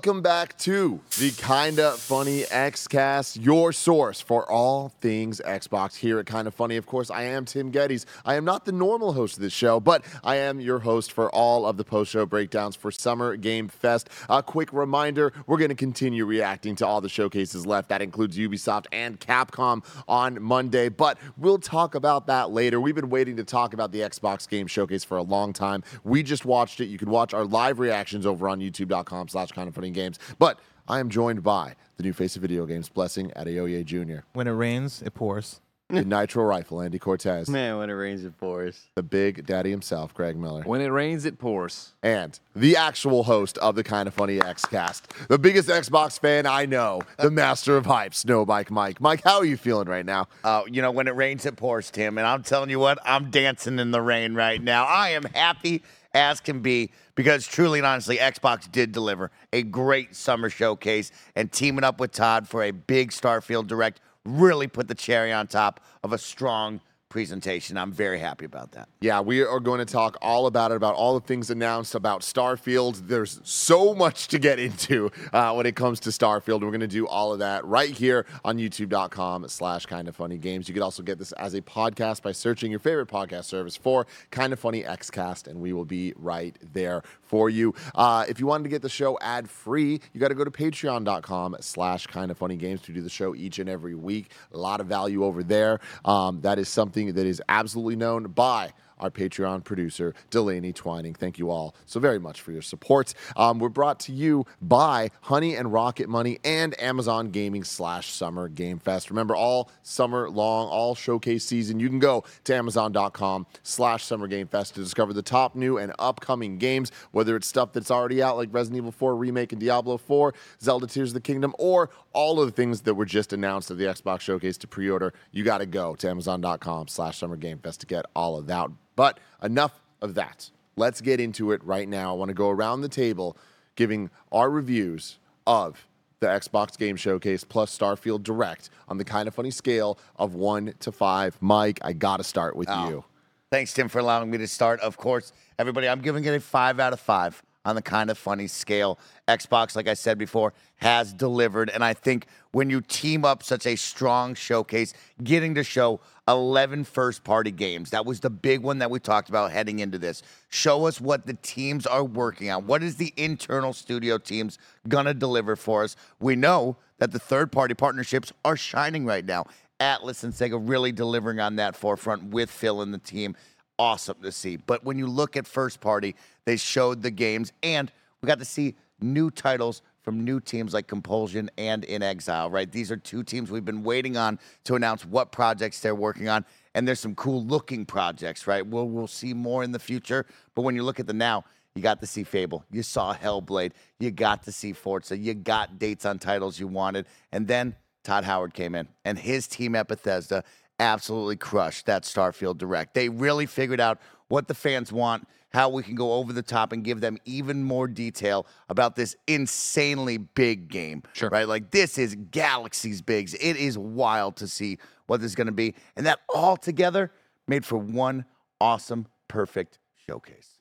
Welcome back to the Kinda Funny Xcast, your source for all things Xbox here at Kinda Funny. Of course, I am Tim Gettys. I am not the normal host of this show, but I am your host for all of the post-show breakdowns for Summer Game Fest. A quick reminder, we're going to continue reacting to all the showcases left. That includes Ubisoft and Capcom on Monday, but we'll talk about that later. We've been waiting to talk about the Xbox Game Showcase for a long time. We just watched it. You can watch our live reactions over on youtube.com slash kind of funny games. But I am joined by the new face of video games, Blessing Adeoye Jr., When it rains, it pours. the Nitro Rifle, Andy Cortez, Man, when it rains, it pours. the Big Daddy himself, Greg Miller, When it rains, it pours. and the actual host of the Kind of Funny X Cast, the biggest Xbox fan I know, the master of hype, Snow Mike Mike. Mike, how are you feeling right now? Uh, you know, when it rains, it pours, Tim. And I'm telling you what, I'm dancing in the rain right now. I am happy as can be because truly and honestly, Xbox did deliver a great summer showcase and teaming up with Todd for a big Starfield Direct really put the cherry on top of a strong presentation. I'm very happy about that. Yeah, we are going to talk all about it, about all the things announced about Starfield. There's so much to get into uh, when it comes to Starfield. We're going to do all of that right here on youtube.com slash kind of funny games. You could also get this as a podcast by searching your favorite podcast service for kind of funny Xcast, and we will be right there for you. Uh, if you wanted to get the show ad free, you got to go to patreon.com slash kind of funny games to do the show each and every week. A lot of value over there. Um, that is something that is absolutely known by our Patreon producer, Delaney Twining. Thank you all so very much for your support. Um, we're brought to you by Honey and Rocket Money and Amazon Gaming slash Summer Game Fest. Remember, all summer long, all showcase season, you can go to Amazon.com slash Summer Game Fest to discover the top new and upcoming games, whether it's stuff that's already out like Resident Evil 4 Remake and Diablo 4, Zelda Tears of the Kingdom, or all of the things that were just announced at the Xbox Showcase to pre-order. You got to go to Amazon.com slash Summer Game Fest to get all of that. But enough of that. Let's get into it right now. I want to go around the table giving our reviews of the Xbox Game Showcase plus Starfield Direct on the kind of funny scale of one to five. Mike, I got to start with oh. you. Thanks, Tim, for allowing me to start. Of course, everybody, I'm giving it a five out of five on the kind of funny scale. Xbox, like I said before, has delivered. And I think when you team up such a strong showcase, getting to show 11 first party games, that was the big one that we talked about heading into this. Show us what the teams are working on. What is the internal studio teams going to deliver for us? We know that the third party partnerships are shining right now. Atlus and Sega really delivering on that forefront with Phil and the team. Awesome to see. But when you look at first party, they showed the games and we got to see new titles from new teams like Compulsion and inXile, right? These are two teams we've been waiting on to announce what projects they're working on. And there's some cool looking projects, right? We'll, we'll see more in the future. But when you look at the now, you got to see Fable. You saw Hellblade. You got to see Forza. You got dates on titles you wanted. And then Todd Howard came in, and his team at Bethesda absolutely crushed that Starfield Direct. They really figured out what the fans want, how we can go over the top and give them even more detail about this insanely big game. Sure. Right? Like this is galaxies big. It is wild to see what this is going to be. And that all together made for one awesome, perfect showcase.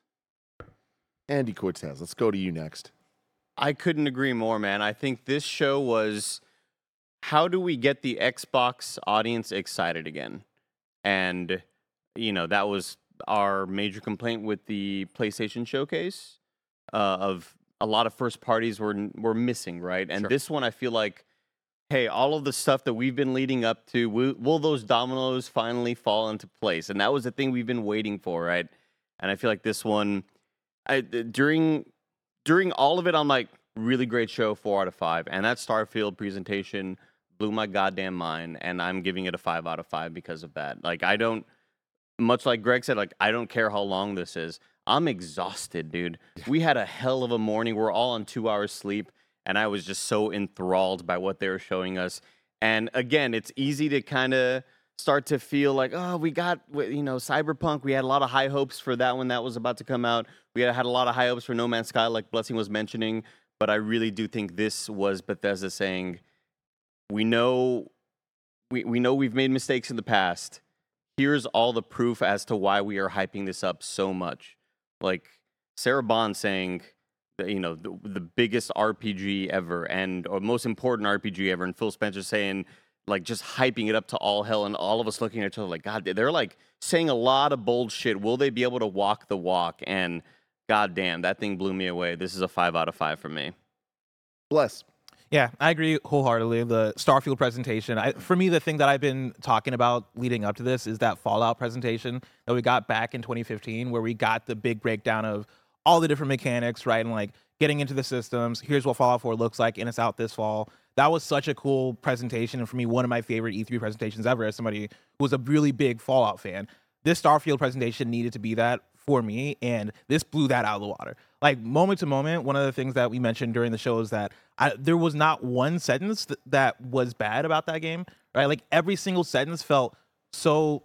Andy Cortez, let's go to you next. I couldn't agree more, man. I think this show was how do we get the Xbox audience excited again? And, you know, that was our major complaint with the PlayStation showcase uh, of a lot of first parties were were missing, right? And Sure. this one, I feel like, hey, all of the stuff that we've been leading up to, will, will those dominoes finally fall into place? And that was the thing we've been waiting for, right? And I feel like this one, I, during during all of it, I'm like, really great show, four out of five. And that Starfield presentation blew my goddamn mind. And I'm giving it a five out of five because of that. Like, I don't, much like Greg said, like, I don't care how long this is. I'm exhausted, dude. We had a hell of a morning. We're all on two hours sleep. And I was just so enthralled by what they were showing us. And again, it's easy to kind of start to feel like, oh, we got, you know, Cyberpunk. We had a lot of high hopes for that when that was about to come out. We had had a lot of high hopes for No Man's Sky, like Blessing was mentioning. But I really do think this was Bethesda saying, we know, we, we know we've made mistakes in the past. Here's all the proof as to why we are hyping this up so much. Like Sarah Bond saying, the- you know, the, the biggest RPG ever and or most important RPG ever, and Phil Spencer saying like just hyping it up to all hell, and all of us looking at each other like, God, they're like saying a lot of bold shit. Will they be able to walk the walk? And God damn, that thing blew me away. This is a five out of five for me. Bless. Yeah, I agree wholeheartedly. The Starfield presentation, I, for me, the thing that I've been talking about leading up to this is that Fallout presentation that we got back in 2015, where we got the big breakdown of all the different mechanics, right? And like getting into the systems. Here's what Fallout 4 looks like, and it's out this fall. That was such a cool presentation, and for me, one of my favorite E3 presentations ever as somebody who was a really big Fallout fan. This Starfield presentation needed to be that for me, and this blew that out of the water. Like moment to moment, one of the things that we mentioned during the show is that I, there was not one sentence th- that was bad about that game, right? Like every single sentence felt so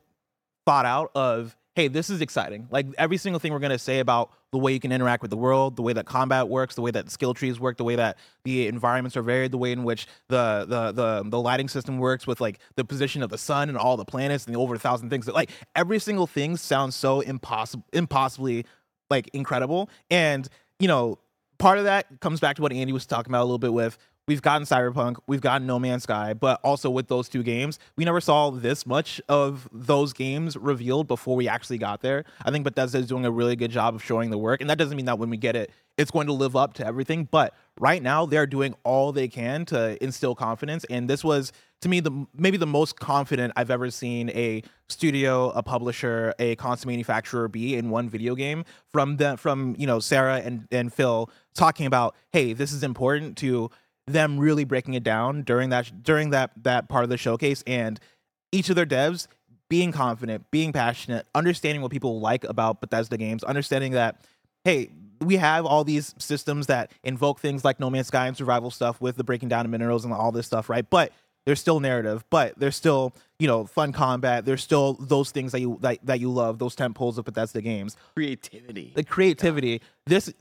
thought out of hey this is exciting like every single thing we're going to say about the way you can interact with the world the way that combat works the way that skill trees work the way that the environments are varied the way in which the the the, the lighting system works with like the position of the sun and all the planets and the over a thousand things that like every single thing sounds so impossible impossibly like incredible. And you know part of that comes back to what andy was talking about a little bit with we've gotten cyberpunk we've gotten no man's sky but also with those two games we never saw this much of those games revealed before we actually got there. I think bethesda is doing a really good job of showing the work and that doesn't mean that when we get it it's going to live up to everything but right now they're doing all they can to instill confidence and this was to me the maybe the most confident i've ever seen a studio a publisher a console manufacturer be in one video game from the from you know sarah and and phil talking about hey this is important to them really breaking it down during that during that that part of the showcase and each of their devs being confident, being passionate, understanding what people like about Bethesda games, understanding that hey, we have all these systems that invoke things like No Man's Sky and survival stuff with the breaking down of minerals and all this stuff, right? But there's still narrative, but there's still, you know, fun combat. There's still those things that you that, that you love, those tent poles of Bethesda games Creativity. the creativity. This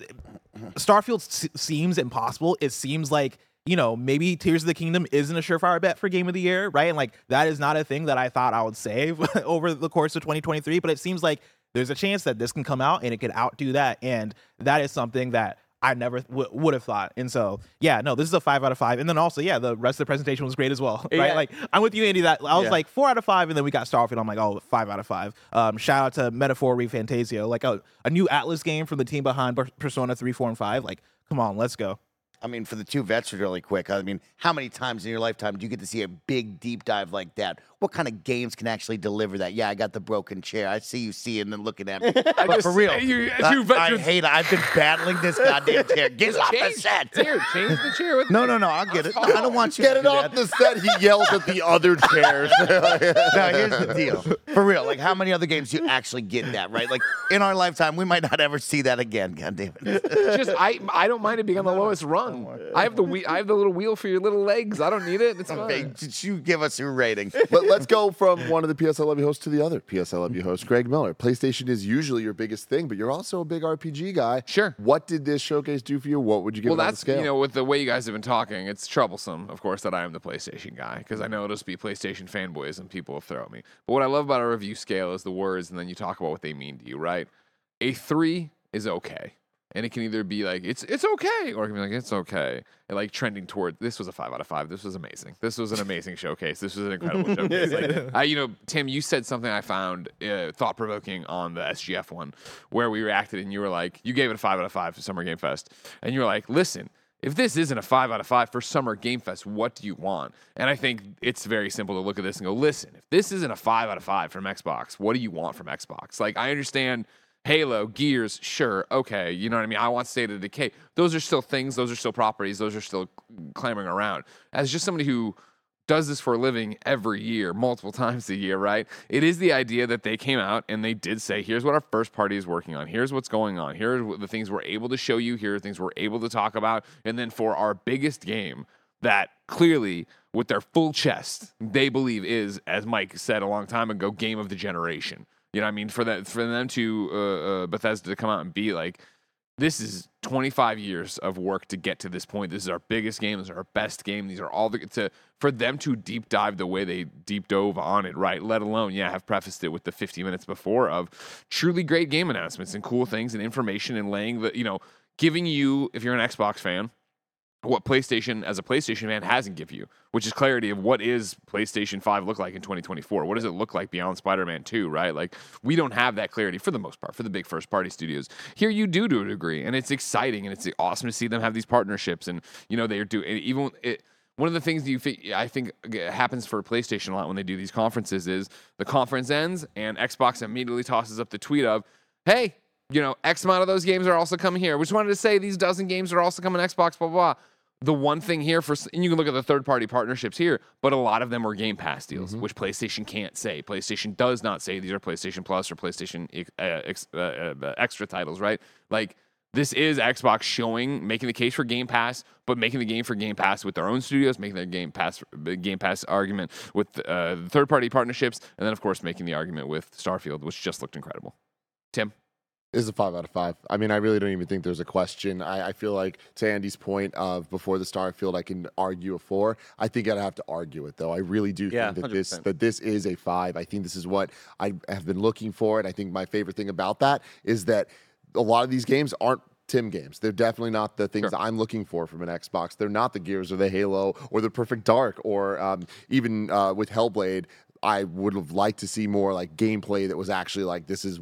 Starfield s- seems impossible. It seems like you know maybe Tears of the Kingdom isn't a surefire bet for Game of the Year, right? And like that is not a thing that I thought I would say over the course of 2023. But it seems like there's a chance that this can come out and it could outdo that, and that is something that. I never w- would have thought, and so yeah, no, this is a five out of five. And then also, yeah, the rest of the presentation was great as well, right? Yeah. Like I'm with you, Andy. That I was Yeah. like four out of five, and then we got Starfield. I'm like, oh, five out of five. Um, shout out to Metaphor ReFantazio, like a, a new Atlus game from the team behind Persona 3, 4, and 5. Like, come on, let's go. I mean, for the two vets, really quick. I mean, how many times in your lifetime do you get to see a big deep dive like that? What kind of games can actually deliver that? Yeah, I got the broken chair. I see you seeing and looking at me. But just- for real, you- I, you I veterans- hate it. I've been battling this goddamn chair. Get off the set. here, change the chair with No, no, no. I'll get it. Oh. I don't want you Get to it do off that. the set. He yells at the other chairs. Now, here's the deal. For real, like, how many other games do you actually get that, right? Like, in our lifetime, we might not ever see that again. God damn it. just I I don't mind it being on the lowest rung. I have the whe- I have the little wheel for your little legs. I don't need it. It's Okay, fine. did you give us your rating? but let's go from one of the PS I Love You hosts to the other PS I Love You host, Greg Miller. PlayStation is usually your biggest thing, but you're also a big RPG guy. Sure. What did this showcase do for you? What would you give Well, it on the that's scale? you know with the way you guys have been talking, it's troublesome, of course, that I am the PlayStation guy because I know it'll just be PlayStation fanboys and people will throw at me. But what I love about a review scale is the words, and then you talk about what they mean to you, right? A three is okay, and it can either be like it's it's okay, or it can be like it's okay, and like trending toward this was a five out of five. This was amazing. This was an amazing showcase. This was an incredible showcase. Like, I, you know, Tim, you said something I found uh, thought provoking on the SGF one, where we reacted, and you were like, you gave it a five out of five for Summer Game Fest, and you were like, listen. If this isn't a five out of five for Summer Game Fest, what do you want? And I think it's very simple to look at this and go, listen, if this isn't a five out of five from Xbox, what do you want from Xbox? Like, I understand Halo, Gears, sure, okay, you know what I mean? I want State of Decay. Those are still things, those are still properties, those are still clamoring around. As just somebody who does this for a living every year, multiple times a year, right? It is the idea that they came out and they did say, here's what our first party is working on. Here's what's going on. Here are the things we're able to show you. Here are things we're able to talk about. And then for our biggest game, that clearly, with their full chest, they believe is, as Mike said a long time ago, game of the generation. You know what I mean? For that, for them to uh, uh, Bethesda to come out and be like, this is 25 years of work to get to this point. This is our biggest game. This is our best game. These are all the to for them to deep dive the way they deep dove on it, right? Let alone, yeah, have prefaced it with the 50 minutes before of truly great game announcements and cool things and information and laying the, you know, giving you, if you're an Xbox fan, what PlayStation as a PlayStation man hasn't give you, which is clarity of what is PlayStation 5 look like in 2024. What does it look like beyond Spider-Man 2, right? Like we don't have that clarity for the most part for the big first party studios. Here you do to a degree and it's exciting and it's awesome to see them have these partnerships and you know they're doing even it one of the things that you I think happens for PlayStation a lot when they do these conferences is the conference ends and Xbox immediately tosses up the tweet of, "Hey, you know, X amount of those games are also coming here." We just wanted to say these dozen games are also coming Xbox. Blah blah. blah the one thing here for and you can look at the third party partnerships here, but a lot of them were Game Pass deals, mm-hmm. which PlayStation can't say. PlayStation does not say these are PlayStation Plus or PlayStation uh, uh, uh, extra titles, right? Like this is Xbox showing, making the case for Game Pass, but making the game for Game Pass with their own studios, making their Game Pass Game Pass argument with uh, third party partnerships, and then of course making the argument with Starfield, which just looked incredible. Tim is a five out of five. I mean, I really don't even think there's a question. I, I, feel like to Andy's point of before the Starfield, I can argue a four. I think I'd have to argue it though. I really do yeah, think that 100%. this that this is a five. I think this is what I have been looking for, and I think my favorite thing about that is that a lot of these games aren't Tim games. They're definitely not the things sure. I'm looking for from an Xbox. They're not the Gears or the Halo or the Perfect Dark or um, even uh, with Hellblade. I would have liked to see more like gameplay that was actually like this is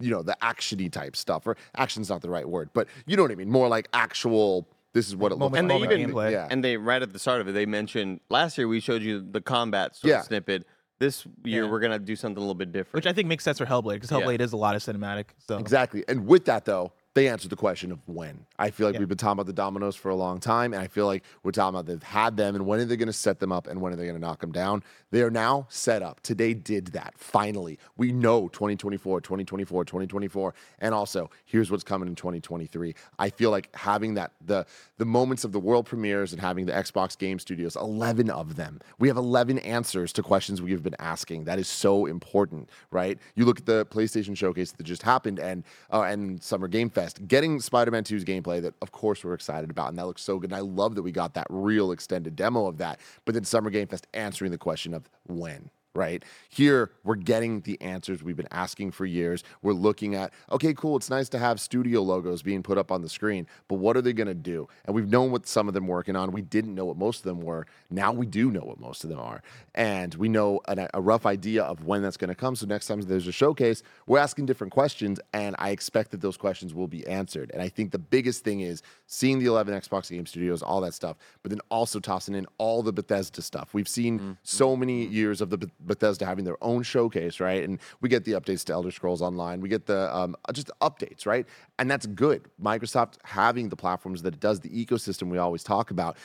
you know the actiony type stuff or action's not the right word but you know what i mean more like actual this is what it looks like. And they even, yeah. and they right at the start of it, they mentioned last year we showed you the combat sort yeah. of snippet. This year yeah. we're gonna do something a little bit different, which I think makes sense for Hellblade because Hellblade yeah. is a lot of cinematic. So exactly, and with that though, they answered the question of when. I feel like yeah. we've been talking about the dominoes for a long time, and I feel like we're talking about they've had them, and when are they going to set them up, and when are they going to knock them down? They are now set up. Today did that. Finally, we know 2024, 2024, 2024, and also here's what's coming in 2023. I feel like having that the the moments of the world premieres and having the Xbox Game Studios, 11 of them. We have 11 answers to questions we have been asking. That is so important, right? You look at the PlayStation Showcase that just happened, and uh, and Summer Game Fest Fest, getting Spider Man 2's gameplay that, of course, we're excited about. And that looks so good. And I love that we got that real extended demo of that. But then Summer Game Fest answering the question of when right? Here, we're getting the answers we've been asking for years. We're looking at, okay, cool, it's nice to have studio logos being put up on the screen, but what are they going to do? And we've known what some of them working on. We didn't know what most of them were. Now we do know what most of them are. And we know an, a rough idea of when that's going to come. So next time there's a showcase, we're asking different questions, and I expect that those questions will be answered. And I think the biggest thing is seeing the 11 Xbox Game Studios, all that stuff, but then also tossing in all the Bethesda stuff. We've seen mm-hmm. so many years of the Bethesda having their own showcase, right? And we get the updates to Elder Scrolls Online. We get the um, just updates, right? And that's good. Microsoft having the platforms that it does, the ecosystem we always talk about.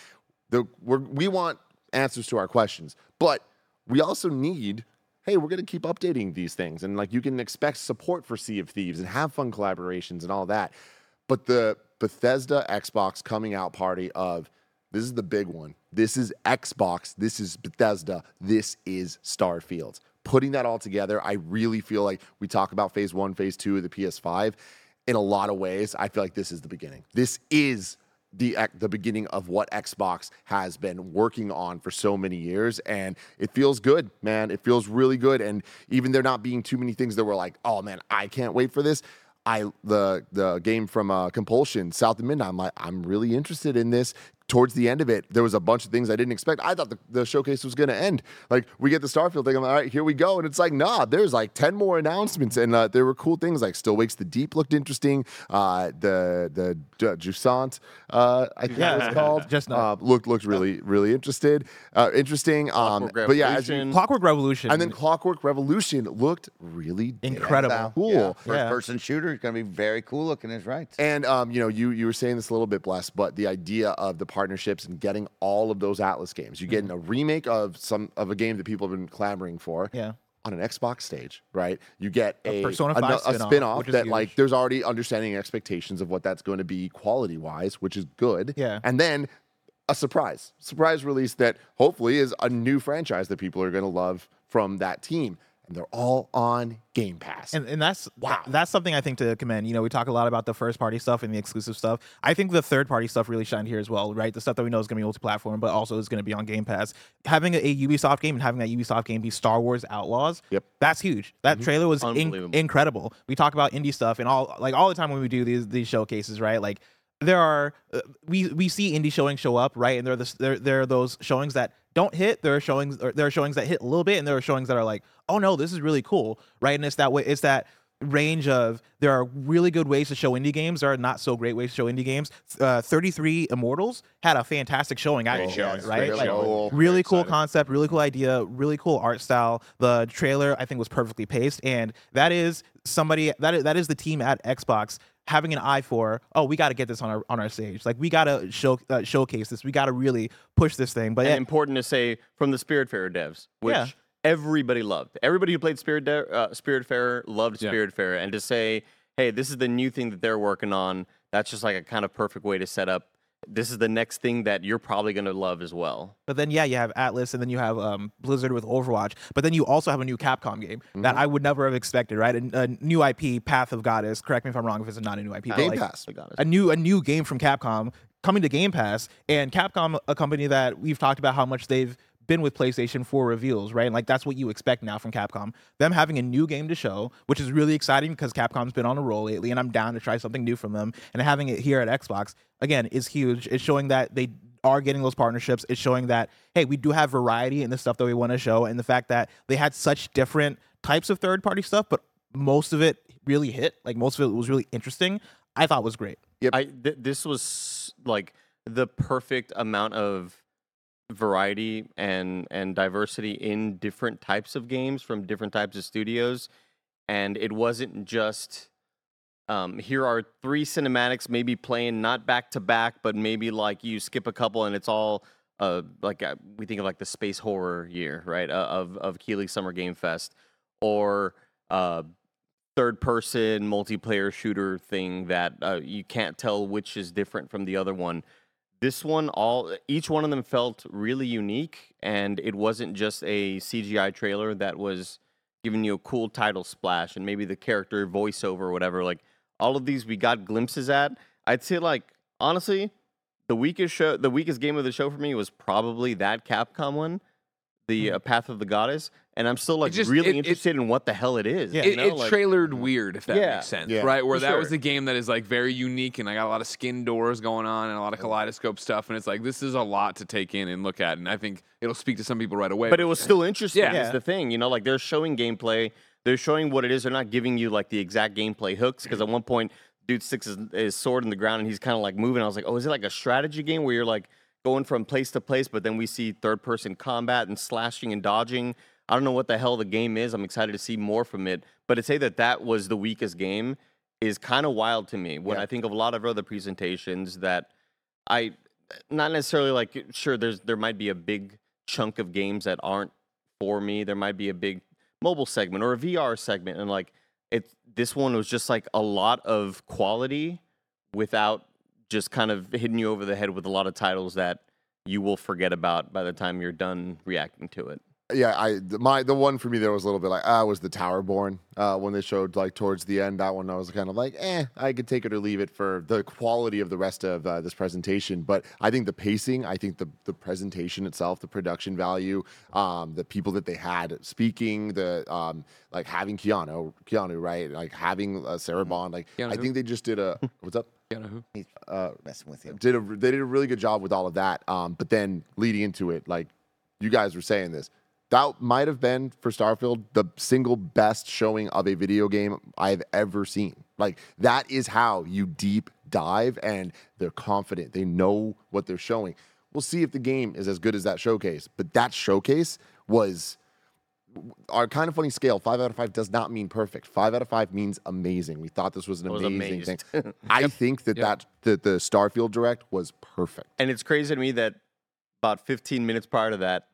The, we want answers to our questions, but we also need hey, we're going to keep updating these things. And like you can expect support for Sea of Thieves and have fun collaborations and all that. But the Bethesda Xbox coming out party of this is the big one. This is Xbox. This is Bethesda. This is Starfield. Putting that all together, I really feel like we talk about phase one, phase two of the PS5. In a lot of ways, I feel like this is the beginning. This is the the beginning of what Xbox has been working on for so many years, and it feels good, man. It feels really good, and even there not being too many things that were like, oh man, I can't wait for this. I the the game from uh, Compulsion, South of Midnight. I'm like, I'm really interested in this towards the end of it, there was a bunch of things I didn't expect. I thought the, the showcase was going to end. Like, we get the Starfield thing. I'm like, all right, here we go. And it's like, nah, there's like 10 more announcements. And uh, there were cool things like Still Wakes the Deep looked interesting. Uh, the the uh, Jusant, uh, I think yeah. it was called. Just uh, looked, looked really, really interested. Uh, interesting. Um, but yeah, you, Clockwork Revolution. And then Clockwork Revolution looked really incredible. Cool. Yeah. First yeah. person shooter is going to be very cool looking, is right. And, um, you know, you, you were saying this a little bit, Bless, but the idea of the partnerships and getting all of those Atlus games. You're getting mm-hmm. a remake of some of a game that people have been clamoring for. Yeah. On an Xbox stage, right? You get a, a Persona 5 a, spin-off, a spin-off that like there's already understanding expectations of what that's going to be quality wise, which is good. Yeah. And then a surprise, surprise release that hopefully is a new franchise that people are going to love from that team and they're all on Game Pass. And, and that's wow. that's something I think to commend. You know, we talk a lot about the first party stuff and the exclusive stuff. I think the third party stuff really shined here as well, right? The stuff that we know is going to be multi-platform, but also is going to be on Game Pass. Having a, a, Ubisoft game and having that Ubisoft game be Star Wars Outlaws, yep, that's huge. That mm-hmm. trailer was in, incredible. We talk about indie stuff and all like all the time when we do these these showcases, right? Like there are uh, we we see indie showings show up right? And there are this there there are those showings that don't hit. There are showings or there are showings that hit a little bit and there are showings that are like oh no this is really cool right? And it's that way it's that range of there are really good ways to show indie games. There are not so great ways to show indie games. Uh, 33 immortals had a fantastic showing I Great thought, showing, right? great Like, showing. Cool. really cool concept really cool idea really cool art style. The trailer i think was perfectly paced and that is somebody that is, that is the team at xbox having an eye for oh we got to get this on our on our stage like we got to show uh, showcase this we got to really push this thing but and yeah, important to say from the Spiritfarer devs, which Yeah. everybody loved. Everybody who played Spirit De- uh, Spiritfarer loved Yeah. Spiritfarer, and to say, hey, this is the new thing that they're working on, that's just like a kind of perfect way to set up. This is the next thing that you're probably going to love as well. but then yeah you have Atlus and then you have um, blizzard with overwatch but then you also have a new capcom game that i would never have expected right a, a new ip path of goddess correct me if i'm wrong if it's not a new ip Game like, Pass. A new a new game from Capcom coming to Game Pass, and Capcom, a company that we've talked about how much they've been with PlayStation for reveals, right? And like that's what you expect now from Capcom. Them having a new game to show, which is really exciting because Capcom's been on a roll lately, and I'm down to try something new from them. And having it here at Xbox again is huge. It's showing that they are getting those partnerships. It's showing that hey, we do have variety in the stuff that we want to show, and the fact that they had such different types of third party stuff, but most of it really hit. Like most of it was really interesting. I thought was great. Yep. I th- this was like the perfect amount of variety and and diversity in different types of games from different types of studios and it wasn't just um, here are three cinematics maybe playing not back to back but maybe like you skip a couple and it's all uh, like uh, we think of like the space horror year right uh, of of Keighley Summer Game Fest or uh, third person multiplayer shooter thing that uh, you can't tell which is different from the other one. This one, all each one of them felt really unique, and it wasn't just a CGI trailer that was giving you a cool title splash and maybe the character voiceover or whatever. Like all of these, we got glimpses at. I'd say, like honestly, the weakest show, the weakest game of the show for me was probably that Capcom one, the mm-hmm. uh, Path of the Goddess, and I'm still like just- really it- it- interested in what the hell it is. Yeah. you it, know? it Like- trailered mm-hmm. weird, if that Yeah. makes sense, Yeah. right? Where For that was sure. the game that is like very unique, and I got a lot of skin doors going on and a lot of mm-hmm. kaleidoscope stuff, and it's like this is a lot to take in and look at, and I think it'll speak to some people right away. but it was still interesting. Yeah. Is the thing, you know, like they're showing gameplay, they're showing what it is. They're not giving you like the exact gameplay hooks because at one point, dude sticks his, his sword in the ground and he's kind of like moving. I was like, oh, is it like a strategy game where you're like going from place to place, but then we see third person combat and slashing and dodging. I don't know what the hell the game is. I'm excited to see more from it. But to say that that was the weakest game is kind of wild to me when Yeah. I think of a lot of other presentations that I not necessarily like sure there's there might be a big chunk of games that aren't for me. There might be a big mobile segment or a VR segment and like it this one was just like a lot of quality without just kind of hitting you over the head with a lot of titles that you will forget about by the time you're done reacting to it. yeah, I the- my the one for me there was a little bit like ah was the Towerborn uh, when they showed like towards the end. That one I was kind of like eh, I could take it or leave it for the quality of the rest of uh, this presentation. But I think the pacing, I think the the presentation itself, the production value, um, the people that they had speaking, the um, like having Keanu, Keanu right, like having uh, Sarah Bond, like Keanu I think they just did a what's up. You know who? Uh, Messing with you. did a they did a really good job with all of that. Um, but then leading into it, like you guys were saying this, that might have been for Starfield the single best showing of a video game I've ever seen. Like that is how you deep dive, and they're confident. They know what they're showing. We'll see if the game is as good as that showcase. But that showcase was our kind of funny scale. Five out of five does not mean perfect. Five out of five means amazing. We thought this was an was amazing amazed. thing. I think that Yep. that the, the Starfield Direct was perfect. And it's crazy to me that about 15 minutes prior to that,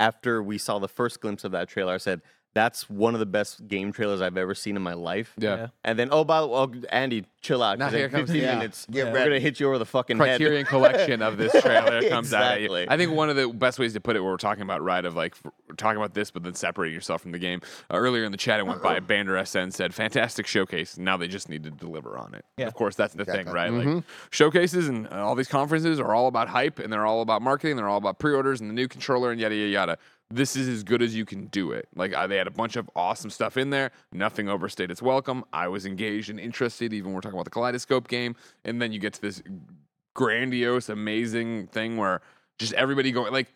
after we saw the first glimpse of that trailer, I said, that's one of the best game trailers I've ever seen in my life. Yeah. Yeah. And then, oh, by the way, oh, Andy, chill out. 'cause Now in here comes 15 the- minutes, Get we're ready. going to hit you over the fucking Criterion head. collection of this trailer comes out at you. Exactly. I think one of the best ways to put it, where we're talking about right of like we're talking about this, but then separating yourself from the game. Uh, earlier in the chat, it went by. Bander SN said, "Fantastic showcase. Now they just need to deliver on it." Yeah. Of course, that's the thing, Exactly. right? Like showcases and uh, all these conferences are all about hype and they're all about marketing. They're all about pre-orders and the new controller and yada yada yada. This is as good as you can do it. Like uh, they had a bunch of awesome stuff in there. Nothing overstayed its welcome. I was engaged and interested. Even when we're talking about the Kaleidoscope game, and then you get to this grandiose, amazing thing where just everybody going like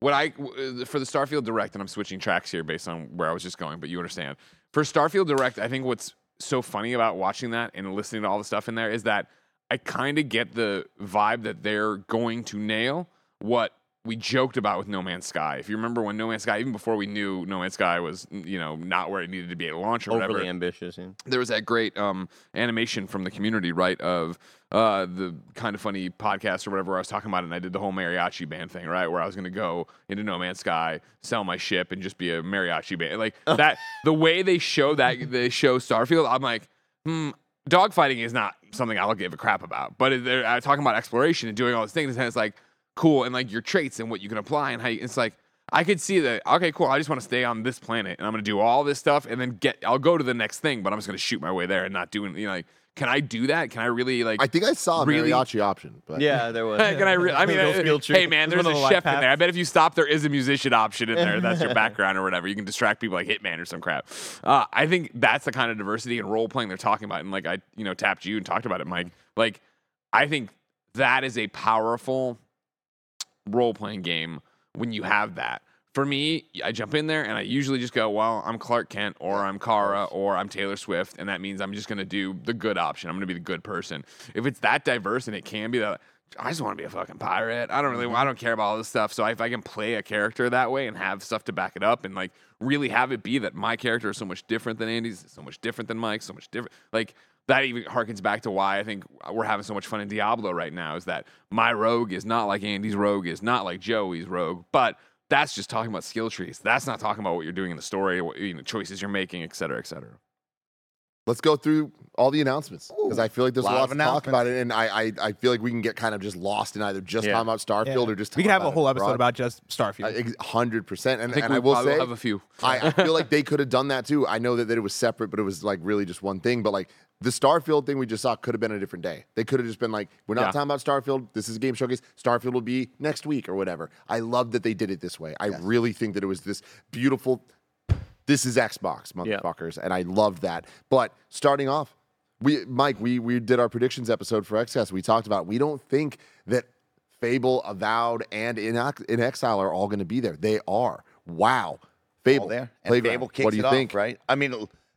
what I uh, for the Starfield Direct, and I'm switching tracks here based on where I was just going, but you understand. For Starfield Direct, I think what's so funny about watching that and listening to all the stuff in there is that I kind of get the vibe that they're going to nail what we joked about with No Man's Sky. If you remember when No Man's Sky, even before we knew No Man's Sky was, you know, not where it needed to be at launch or whatever, Overly ambitious. Yeah. there was that great um, animation from the community, right? Of uh, the kind of funny podcast or whatever I was talking about and I did the whole mariachi band thing, right? Where I was going to go into No Man's Sky, sell my ship, and just be a mariachi band. Like that, the way they show that they show Starfield, I'm like, hmm. Dogfighting is not something I'll give a crap about, but they're uh, talking about exploration and doing all these things, and it's like cool, and like your traits and what you can apply, and how you, it's like I could see that. Okay, cool. I just want to stay on this planet, and I'm gonna do all this stuff, and then get. I'll go to the next thing, but I'm just gonna shoot my way there and not doing. You know, like, can I do that? Can I really like? I think I saw a Really? mariachi option, but Yeah, there was. can I? Re- I mean, Those uh, hey man, It's there's a the chef in there. I bet if you stop, there is a musician option in there. That's your background or whatever. You can distract people like Hitman or some crap. Uh, I think that's the kind of diversity and role playing they're talking about. And like I, you know, tapped you and talked about it, Mike. Like, I think that is a powerful role playing game when you have that. For me, I jump in there and I usually just go, well, I'm Clark Kent or I'm Kara or I'm Taylor Swift. And that means I'm just going to do the good option. I'm going to be the good person. If it's that diverse and it can be that, I just want to be a fucking pirate. I don't really, mm-hmm. I don't care about all this stuff. So if I can play a character that way and have stuff to back it up and like really have it be that my character is so much different than Andy's, so much different than Mike's, so much different, like that even harkens back to why I think we're having so much fun in Diablo right now is that my rogue is not like Andy's rogue, is not like Joey's rogue, but that's just talking about skill trees. That's not talking about what you're doing in the story, what you know, choices you're making, et cetera, et cetera. let's go through all the announcements because I feel like there's a lot lot of to talk about it, and I, I I feel like we can get kind of just lost in either just Yeah. talking about Starfield or just we could talking have a whole episode broad. about just Starfield. hundred percent, and I think and we I will say have a few. I, I feel like they could have done that too. I know that, that it was separate, but it was like really just one thing. But like the Starfield thing we just saw could have been a different day. They could have just been like, we're not Yeah. talking about Starfield. This is a game showcase. Starfield will be next week or whatever. I love that they did it this way. I really think that it was this beautiful. This is Xbox, Yeah. motherfuckers, and I loved that. But starting off, we Mike, we we did our predictions episode for XCast. We talked about we don't think that Fable, Avowed, and in, inXile are all going to be there. They are. Wow. Fable all there. And Fable kicks what do you it think? off, right? I mean,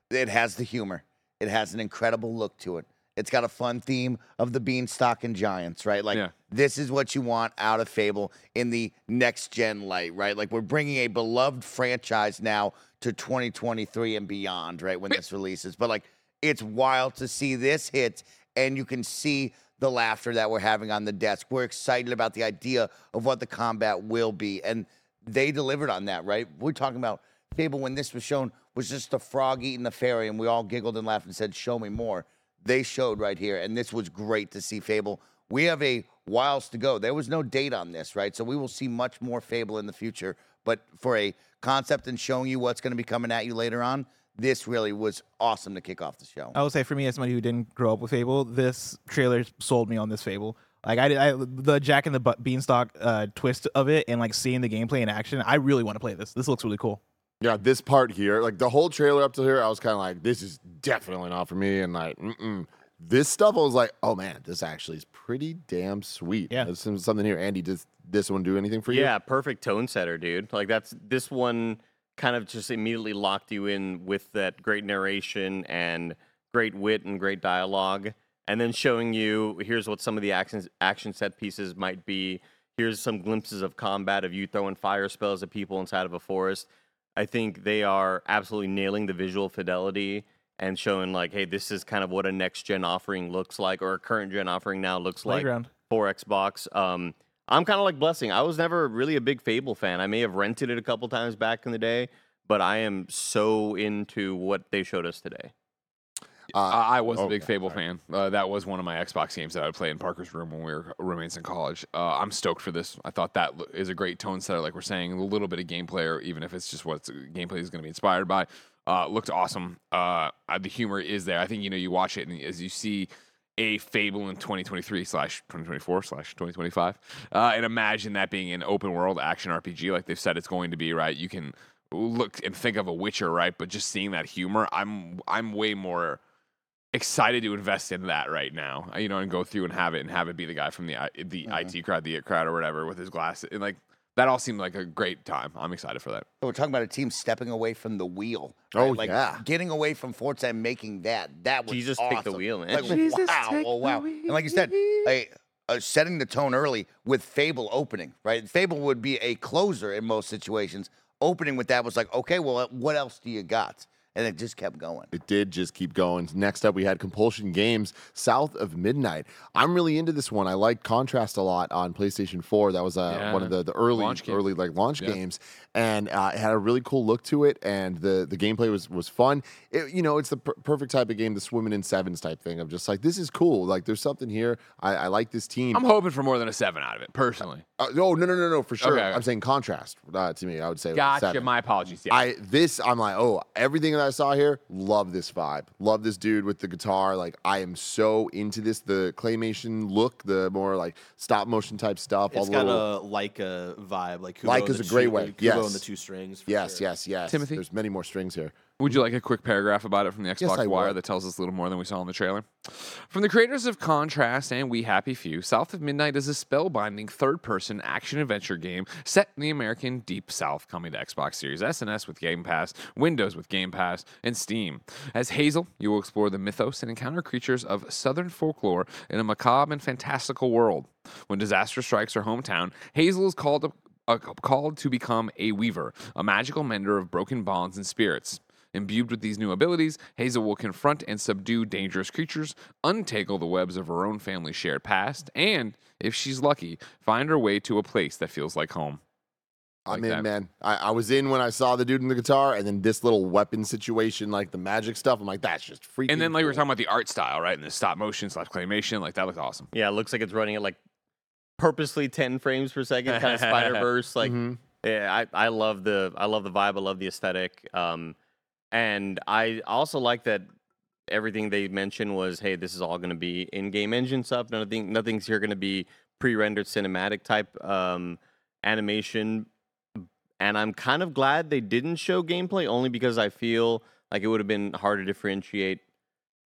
it has the humor. It has an incredible look to it. It's got a fun theme of the beanstalk and giants, right? Like Yeah. this is what you want out of Fable in the next gen light, right? Like we're bringing a beloved franchise now to 2023 and beyond, right? When this releases, but like it's wild to see this hit, and you can see the laughter that we're having on the desk. We're excited about the idea of what the combat will be, and they delivered on that, right? We're talking about Fable when this was shown was just a frog eating a fairy, and we all giggled and laughed and said, "Show me more." They showed right here, and this was great to see Fable. We have a whiles to go. There was no date on this, right? So we will see much more Fable in the future. But for a concept and showing you what's going to be coming at you later on, this really was awesome to kick off the show. I will say for me, as somebody who didn't grow up with Fable, this trailer sold me on this Fable. Like I, did, I the Jack and the Beanstalk uh, twist of it, and like seeing the gameplay in action, I really want to play this. This looks really cool. Yeah, this part here, like the whole trailer up to here, I was kind of like, this is definitely not for me. And like, mm-mm. this stuff, I was like, oh man, this actually is pretty damn sweet. Yeah. There's some, something here. Andy, does this one do anything for you? Yeah, perfect tone setter, dude. Like that's this one kind of just immediately locked you in with that great narration and great wit and great dialogue, and then showing you here's what some of the action action set pieces might be. Here's some glimpses of combat of you throwing fire spells at people inside of a forest. I think they are absolutely nailing the visual fidelity and showing like, hey, this is kind of what a next gen offering looks like, or a current gen offering now looks like Playground. for Xbox. Um, I'm kind of like Blessing. I was never really a big Fable fan. I may have rented it a couple times back in the day, but I am so into what they showed us today. Uh, I I was oh, a big Fable fan. Uh, that was one of my Xbox games that I would play in Parker's room when we were roommates in college. Uh, I'm stoked for this. I thought that is a great tone setter, like we're saying, a little bit of gameplay, or even if it's just what gameplay is going to be inspired by. Uh, looked awesome. Uh, uh, the humor is there. I think you know you watch it and as you see a Fable in 2023 slash 2024 slash 2025, uh, and imagine that being an open world action RPG like they've said it's going to be. Right, you can look and think of a Witcher, right? But just seeing that humor, I'm I'm way more excited to invest in that right now. You know, and go through and have it and have it be the guy from the I- the IT crowd, the it crowd, or whatever with his glasses. And like that all seemed like a great time. I'm excited for that. So we're talking about a team stepping away from the wheel. Oh, like yeah. getting away from Forza and making that. That was Jesus awesome. take the wheel, man. Like, Jesus wow, take oh, the wow. And like you said, a, uh, setting the tone early with Fable opening, right? Fable would be a closer in most situations. Opening with that was like, okay, well, what else do you got? And it just kept going. It did just keep going. Next up, we had Compulsion Games South of Midnight. I'm really into this one. I like Contrast a lot on PlayStation 4. That was uh, one of the, the early Launch games. early like launch Yeah. games, and uh, it had a really cool look to it. And the the gameplay was was fun. It, you know, it's the per- perfect type of game, the swimming in sevens type thing. Of just like this is cool. Like there's something here. I, I like this team. I'm hoping for more than a seven out of it, personally. Uh, oh no no no no for sure. Okay, okay. I'm saying Contrast uh, to me. I would say Gotcha. seven. My apologies. Yeah. I this I'm like, oh, everything that I saw here, love this vibe. Love this dude with the guitar. Like I am so into this. The claymation look, the more like stop motion type stuff. all It's the got little, a Laika vibe, like Kubo Laika's a great two, way, Kubo and yes. the two strings. for yes, sure. yes, yes. Timothy? There's many more strings here. Would you like a quick paragraph about it from the Xbox I Wire would. that tells us a little more than we saw in the trailer? From the creators of Contrast and We Happy Few, South of Midnight is a spellbinding third person action adventure game set in the American Deep South, coming to Xbox Series S and S with Game Pass, Windows with Game Pass, and Steam. As Hazel, you will explore the mythos and encounter creatures of Southern folklore in a macabre and fantastical world. When disaster strikes her hometown, Hazel is called uh, called to become a weaver, a magical mender of broken bonds and spirits. Imbued with these new abilities, Hazel will confront and subdue dangerous creatures, untangle the webs of her own family's shared past, and, if she's lucky, find her way to a place that feels like home. I'm in, that. man. I, I was in when I saw the dude in the guitar, and then this little weapon situation, like the magic stuff. I'm like, that's just freaking. And then, like we were cool. talking about the art style, right? And the stop motion slash claymation, like that looked awesome. Yeah, it looks like it's running at like purposely 10 frames per second, kind of Spider Verse. Like, Mhm. yeah, I, I love the I love the vibe. I love the aesthetic. Um, and I also like that everything they mentioned was, hey, this is all going to be in-game engine stuff. Nothing, nothing's here going to be pre-rendered cinematic type um, animation. And I'm kind of glad they didn't show gameplay, only because I feel like it would have been hard to differentiate.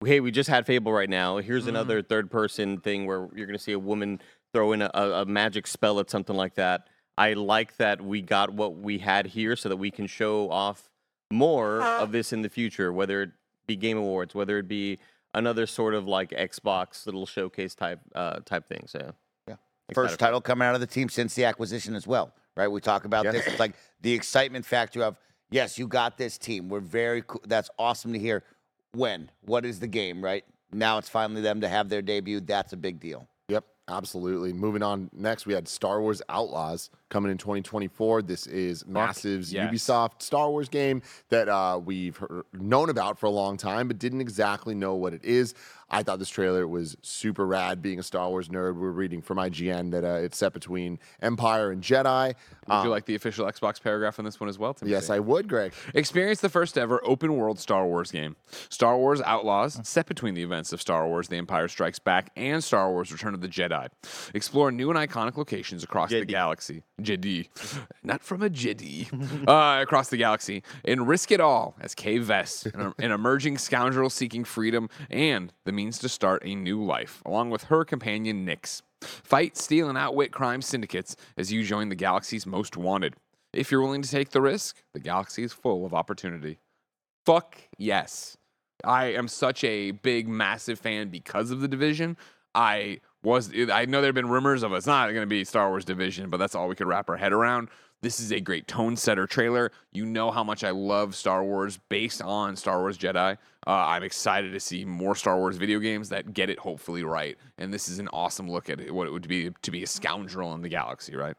Hey, we just had Fable right now. Here's another third-person thing where you're going to see a woman throw in a, a, a magic spell at something like that. I like that we got what we had here, so that we can show off more of this in the future, whether it be Game Awards, whether it be another sort of like Xbox little showcase type uh, type thing. So Yeah. First title coming out of the team since the acquisition as well, right? We talk about Yes. this. It's like the excitement factor of, yes, you got this team. We're very cool. That's awesome to hear. When? What is the game, right? Now it's finally them to have their debut. That's a big deal. Absolutely. Moving on next, we had Star Wars Outlaws coming in 2024. This is Massive's yes. Ubisoft Star Wars game that uh, we've heard, known about for a long time, but didn't exactly know what it is. I thought this trailer was super rad. Being a Star Wars nerd, we're reading from IGN that uh, it's set between Empire and Jedi. Would you like the official Xbox paragraph on this one as well? Timothy? Yes, I would, Greg. Experience the first ever open world Star Wars game. Star Wars Outlaws, set between the events of Star Wars The Empire Strikes Back and Star Wars Return of the Jedi. Explore new and iconic locations across the galaxy. Jedi. Not from a Jedi. uh, across the galaxy. And risk it all as Kay Vess, an, an emerging scoundrel seeking freedom and the means to start a new life, along with her companion Nix. Fight, steal, and outwit crime syndicates as you join the galaxy's most wanted. If you're willing to take the risk, the galaxy is full of opportunity. Fuck yes. I am such a big, massive fan because of the division. I was I know there have been rumors of it's not going to be Star Wars Division, but that's all we could wrap our head around. This is a great tone setter trailer. You know how much I love Star Wars based on Star Wars Jedi. Uh, I'm excited to see more Star Wars video games that get it hopefully right. And this is an awesome look at it, what it would be to be a scoundrel in the galaxy, right?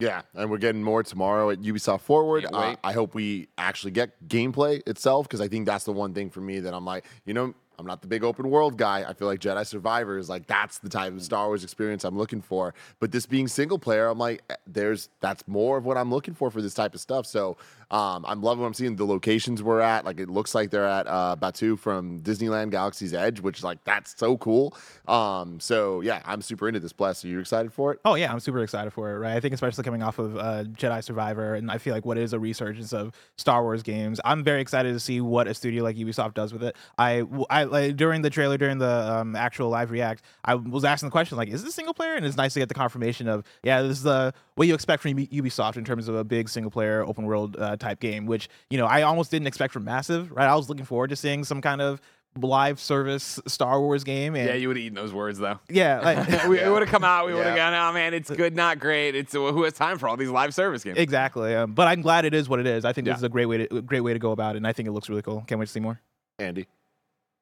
Yeah, and we're getting more tomorrow at Ubisoft Forward. Uh. I hope we actually get gameplay itself because I think that's the one thing for me that I'm like, you know, I'm not the big open world guy. I feel like Jedi Survivor is like that's the type of Star Wars experience I'm looking for. But this being single player, I'm like, eh, there's that's more of what I'm looking for for this type of stuff. So um, I'm loving what I'm seeing. The locations we're at, like it looks like they're at uh, Batuu from Disneyland Galaxy's Edge, which is like that's so cool. Um, so yeah, I'm super into this. blast. are you excited for it? Oh yeah, I'm super excited for it. Right, I think especially coming off of uh, Jedi Survivor, and I feel like what is a resurgence of Star Wars games. I'm very excited to see what a studio like Ubisoft does with it. I, like during the trailer, during the um, actual live react, I was asking the question like, is this single player? And it's nice to get the confirmation of yeah, this is the what you expect from Ubisoft in terms of a big single player open world uh, type game, which you know I almost didn't expect from Massive. Right, I was looking forward to seeing some kind of live service Star Wars game. And Yeah, you would have eaten those words though. yeah, like, we, It would have come out. We would have gone, oh man, it's good, not great. It's who has time for all these live service games? Exactly, um, but I'm glad it is what it is. I think Yeah. this is a great way to great way to go about it, and I think it looks really cool. Can't wait to see more. Andy.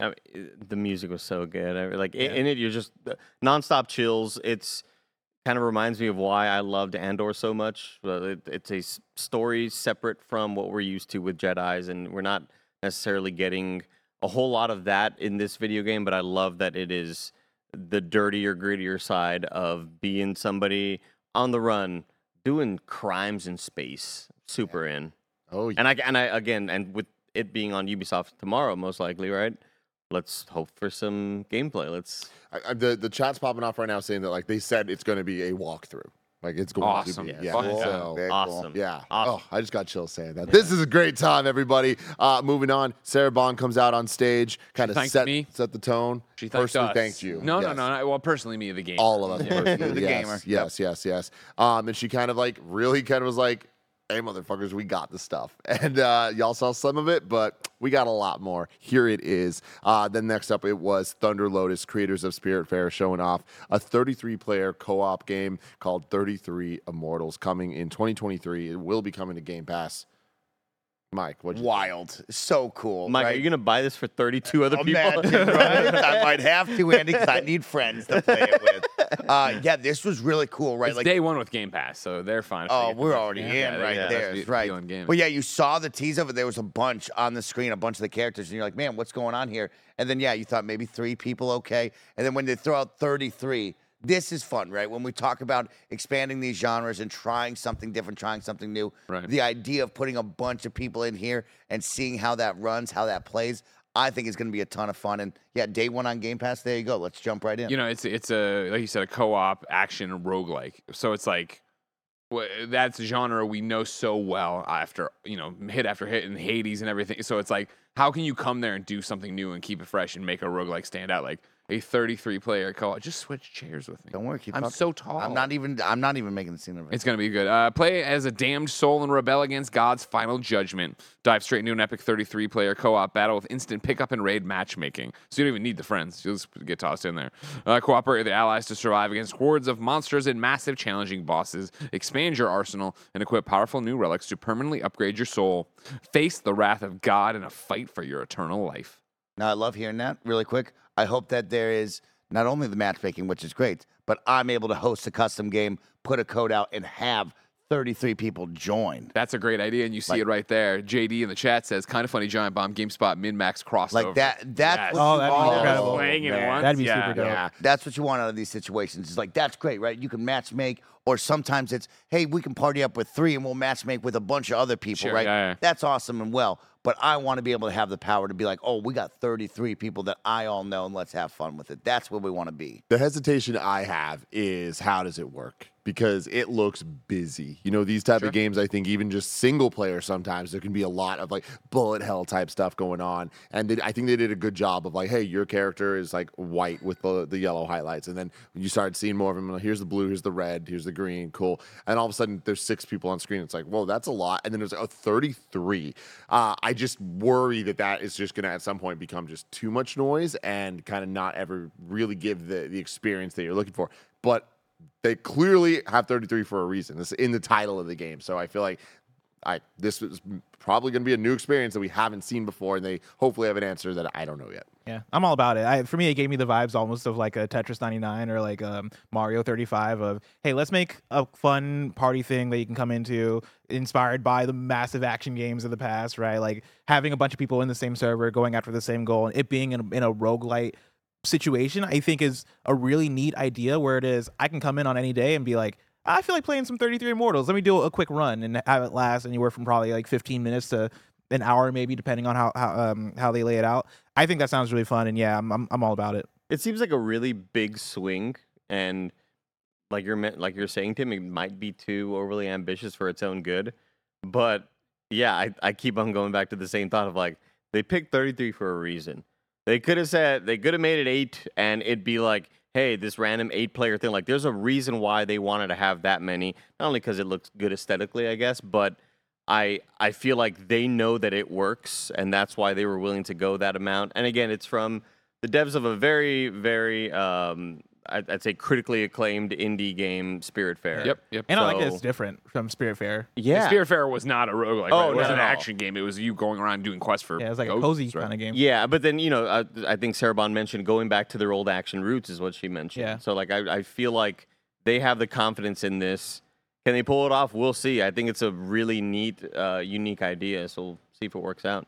I mean, the music was so good. I, like i- in it, you're just nonstop chills. It's kind of reminds me of why I loved Andor so much. Uh, It, it's a story separate from what we're used to with Jedi's, and we're not necessarily getting a whole lot of that in this video game. But I love that it is the dirtier, grittier side of being somebody on the run, doing crimes in space. Super in. Oh, yeah. And I and I again and with it being on Ubisoft tomorrow, most likely, right? Let's hope for some gameplay. Let's I, I, the the chat's popping off right now saying that like they said it's going to be a walkthrough. Like it's going Awesome. to be. Yeah. Yeah. Fuck yeah. So, cool. awesome. Yeah. Awesome. Oh, I just got chills saying that. This is a great time, everybody. Uh, moving on. Sarah Bond comes out on stage, kind of set me. set the tone. She personally us. thanked you. No, no, Yes. no, no. Well, personally, me, the game. All of us. Yeah. personally. The yes, gamer. Yes, yes, yes. Um, and she kind of like really kind of was like, "Hey, motherfuckers, we got the stuff." And uh, y'all saw some of it, but we got a lot more. Here it is. Uh, then next up, it was Thunder Lotus, creators of Spiritfarer, showing off a 33-player co-op game called 33 Immortals, coming in 2023. It will be coming to Game Pass. Mike, what? Wild. So cool. Mike, right? are you gonna buy this for 32 other people? Imagine, right? I might have to, Andy, because I need friends to play it with. Uh, yeah, this was really cool, right? Like, day one with Game Pass, so they're fine. Oh, we're already game. in Yeah, right yeah, there. that's That's the right. deal in gaming. But yeah, you saw the tease of it. There was a bunch on the screen, a bunch of the characters, and you're like, man, what's going on here? And then yeah, you thought maybe three people, okay. And then when they throw out 33, this is fun, right? When we talk about expanding these genres and trying something different, trying something new, Right. the idea of putting a bunch of people in here and seeing how that runs, how that plays, I think is going to be a ton of fun. And yeah, day one on Game Pass, there you go. Let's jump right in. You know, it's it's a like you said, a co-op action roguelike. So it's like that's a genre we know so well after you know hit after hit in Hades and everything. So it's like, how can you come there and do something new and keep it fresh and make a roguelike stand out? Like a 33 player co-op. Just switch chairs with me. Don't worry, keep I'm talking. so tall. I'm not even. I'm not even making the scene of it. It's gonna be good. Uh, play as a damned soul and rebel against God's final judgment. Dive straight into an epic 33 player co op battle with instant pickup and raid matchmaking. So you don't even need the friends. You'll just get tossed in there. Uh, cooperate with the allies to survive against hordes of monsters and massive challenging bosses. Expand your arsenal and equip powerful new relics to permanently upgrade your soul. Face the wrath of God in a fight for your eternal life. Now, I love hearing that really quick. I hope that there is not only the matchmaking, which is great, but I'm able to host a custom game, put a code out, and have 33 people join. That's a great idea, and you see Like- it right there. JD in the chat says, "Kind of funny, giant bomb, GameSpot, min max crossover." Like that. That's Yes. what Oh, you that'd be want. incredible. Playing it once, That'd be yeah. super dope. Yeah, that's what you want out of these situations. It's like that's great, right? You can match make, or sometimes it's, hey, we can party up with three and we'll match make with a bunch of other people, Sure, right? yeah, yeah. That's awesome and well. But I want to be able to have the power to be like, oh, we got 33 people that I all know, and let's have fun with it. That's where we want to be. The hesitation I have is how does it work? Because it looks busy. You know, these type Sure. of games, I think even just single player sometimes there can be a lot of like bullet hell type stuff going on. And they, I think they did a good job of like, hey, your character is like white with the, the yellow highlights. And then when you start seeing more of them, like, here's the blue, here's the red, here's the green, cool. And all of a sudden there's six people on screen. It's like, whoa, that's a lot. And then there's a 33. Uh, I just worry that that is just going to at some point become just too much noise and kind of not ever really give the, the experience that you're looking for. But they clearly have 33 for a reason. It's in the title of the game. So I feel like I this is probably going to be a new experience that we haven't seen before, and they hopefully have an answer that I don't know yet. Yeah, I'm all about it. I, for me, it gave me the vibes almost of like a Tetris 99 or like um, Mario 35. Of hey, let's make a fun party thing that you can come into, inspired by the massive action games of the past, right? Like having a bunch of people in the same server going after the same goal, and it being in, in a roguelite situation, I think is a really neat idea. Where it is, I can come in on any day and be like. I feel like playing some 33 Immortals. Let me do a quick run and have it last anywhere from probably like 15 minutes to an hour, maybe depending on how how um, how they lay it out. I think that sounds really fun, and yeah, I'm I'm, I'm all about it. It seems like a really big swing, and like you're like you're saying, Tim, it might be too overly ambitious for its own good. But yeah, I, I keep on going back to the same thought of like they picked 33 for a reason. They could have said they could have made it eight, and it'd be like, hey, this random eight player thing. Like, there's a reason why they wanted to have that many. Not only because it looks good aesthetically, I guess, but I I feel like they know that it works, and that's why they were willing to go that amount. And again, it's from the devs of a very very um, I'd, I'd say critically acclaimed indie game, Spiritfarer. Yep, yep. And I like that So- it's different from Spiritfarer. Yeah. Spiritfarer was not a roguelike. Oh, right? It wasn't an at all. action game. It was you going around doing quests for. Yeah, it was like a ghosts, cozy right? kind of game. Yeah, but then you know, I, I think Sarah Bond mentioned going back to their old action roots is what she mentioned. Yeah. So like, I, I feel like they have the confidence in this. Can they pull it off? We'll see. I think it's a really neat, uh, unique idea. So we'll see if it works out.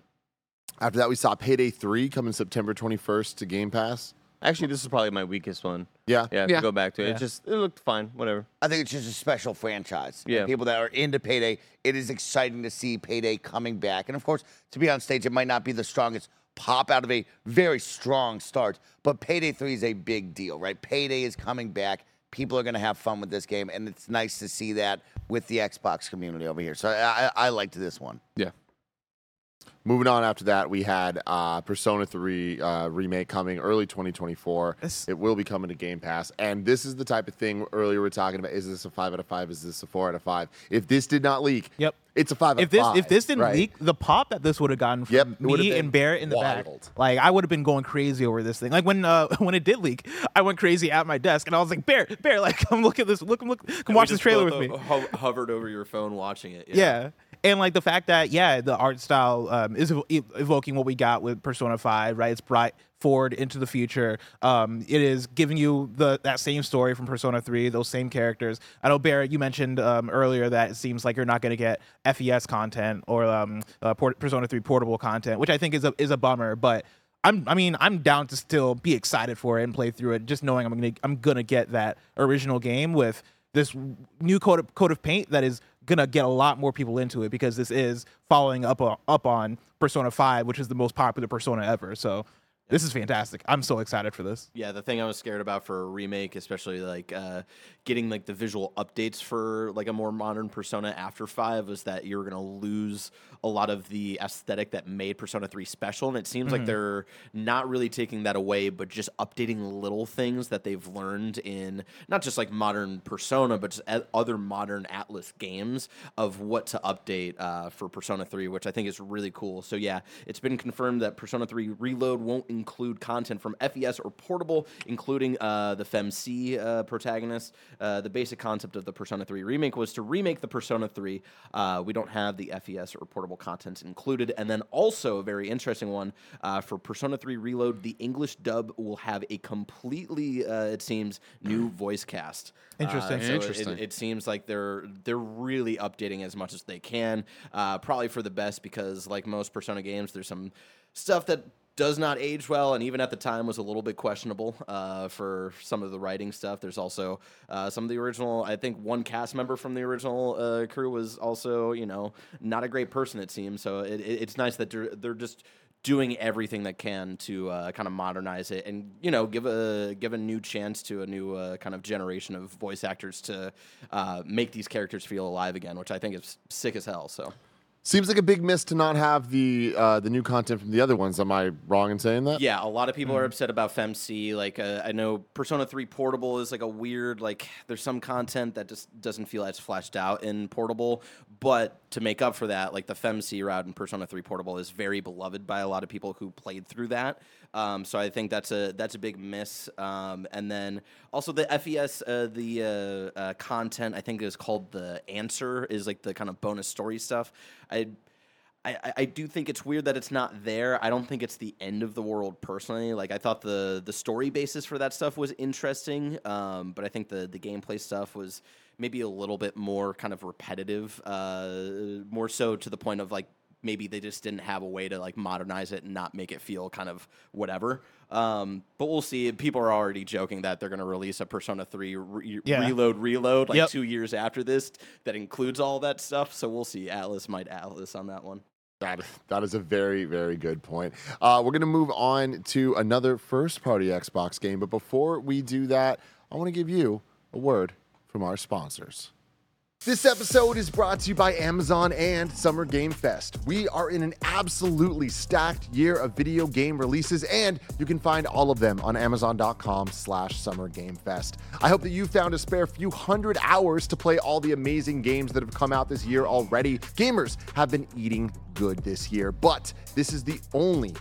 After that, we saw Payday 3 coming September 21st to Game Pass. Actually, this is probably my weakest one. Yeah. Yeah, Yeah. to go back to it. Yeah. It just it looked fine. Whatever. I think it's just a special franchise. And Yeah. people that are into Payday, it is exciting to see Payday coming back. And of course, to be on stage, it might not be the strongest pop out of a very strong start, but Payday 3 is a big deal, right? Payday is coming back. People are going to have fun with this game, and it's nice to see that with the Xbox community over here. So I, I, I liked this one. Yeah. Moving on after that, we had uh, Persona 3 uh, remake coming early 2024. This- It will be coming to Game Pass. And this is the type of thing earlier we are talking about is this a 5 out of 5? Is this a 4 out of 5? If this did not leak, Yep. it's a 5 If of this 5. if this didn't right? leak, the pop that this would have gotten from Yep, me and Barrett in the back, like I would have been going crazy over this thing. Like when uh, when it did leak, I went crazy at my desk and I was like, Bear, Bear, like come look at this, look, look, come We watch this trailer with me. ho- hovered over your phone watching it. Yeah. And like the fact that yeah, the art style um, is ev- ev- evoking what we got with Persona Five, right? It's bright forward into the future. Um, it is giving you the that same story from Persona Three, those same characters. I know Barrett, you mentioned um, earlier that it seems like you're not going to get FES content or um, uh, Port- Persona Three portable content, which I think is a is a bummer, but. I'm, I mean, I'm down to still be excited for it and play through it, just knowing I'm gonna, I'm gonna get that original game with this new coat of, coat of paint that is gonna get a lot more people into it because this is following up on, up on Persona 5, which is the most popular Persona ever. So this is fantastic. I'm so excited for this. Yeah, the thing I was scared about for a remake, especially like uh, getting like the visual updates for like a more modern Persona after five, was that you were gonna lose a lot of the aesthetic that made Persona three special, and it seems like they're not really taking that away, but just updating little things that they've learned in not just like modern Persona, but just other modern Atlus games of what to update uh, for Persona three, which I think is really cool. So yeah, it's been confirmed that Persona three Reload won't include content from FES or Portable, including uh, the FemC uh, protagonist. Uh, the basic concept of the Persona 3 remake was to remake the Persona 3. Uh, we don't have the FES or Portable content included. And then also, a very interesting one uh, for Persona 3 Reload, the English dub will have a completely, uh, it seems, new voice cast. Interesting. Uh, so it- Interesting. It, it seems like they're they're really updating as much as they can, uh, probably for the best because, like most Persona games, there's some stuff that does not age well, and even at the time was a little bit questionable uh, for some of the writing stuff. There's also uh, some of the original. I think one cast member from the original uh, crew was also, you know, not a great person. It seems so. It, it, it's nice that they're they're just doing everything that can to uh, kind of modernize it and you know give a give a new chance to a new uh, kind of generation of voice actors to uh, make these characters feel alive again, which I think is sick as hell. So. Seems like a big miss to not have the uh, the new content from the other ones. Am I wrong in saying that? Yeah, a lot of people are upset about FemC. Like, uh, I know Persona 3 Portable is like a weird, like, there's some content that just doesn't feel as fleshed out in Portable, But to make up for that, like the FemC route in Persona 3 Portable is very beloved by a lot of people who played through that. Um, so I think that's a that's a big miss. Um, and then also the FES, uh, the uh, uh, content I think is called the Answer is like the kind of bonus story stuff. I I, I- do think it's weird that it's not there. I don't think it's the end of the world personally. Like I thought the the story basis for that stuff was interesting, um, but I think the the gameplay stuff was maybe a little bit more kind of repetitive, uh, more so to the point of like maybe they just didn't have a way to like modernize it and not make it feel kind of whatever. Um, but we'll see. People are already joking that they're going to release a Persona 3 re- Yeah. Reload Reload like Yep. two years after this that includes all that stuff. So we'll see. Atlus might Atlus on that one. That, that is a very, very good point. Uh, we're going to move on to another first party Xbox game. But before we do that, I want to give you a word from our sponsors. This episode is brought to you by Amazon and Summer Game Fest. We are in an absolutely stacked year of video game releases, and you can find all of them on Amazon.com slash Summer Game Fest. I hope that you found a spare few hundred hours to play all the amazing games that have come out this year already. Gamers have been eating good this year, but this is the only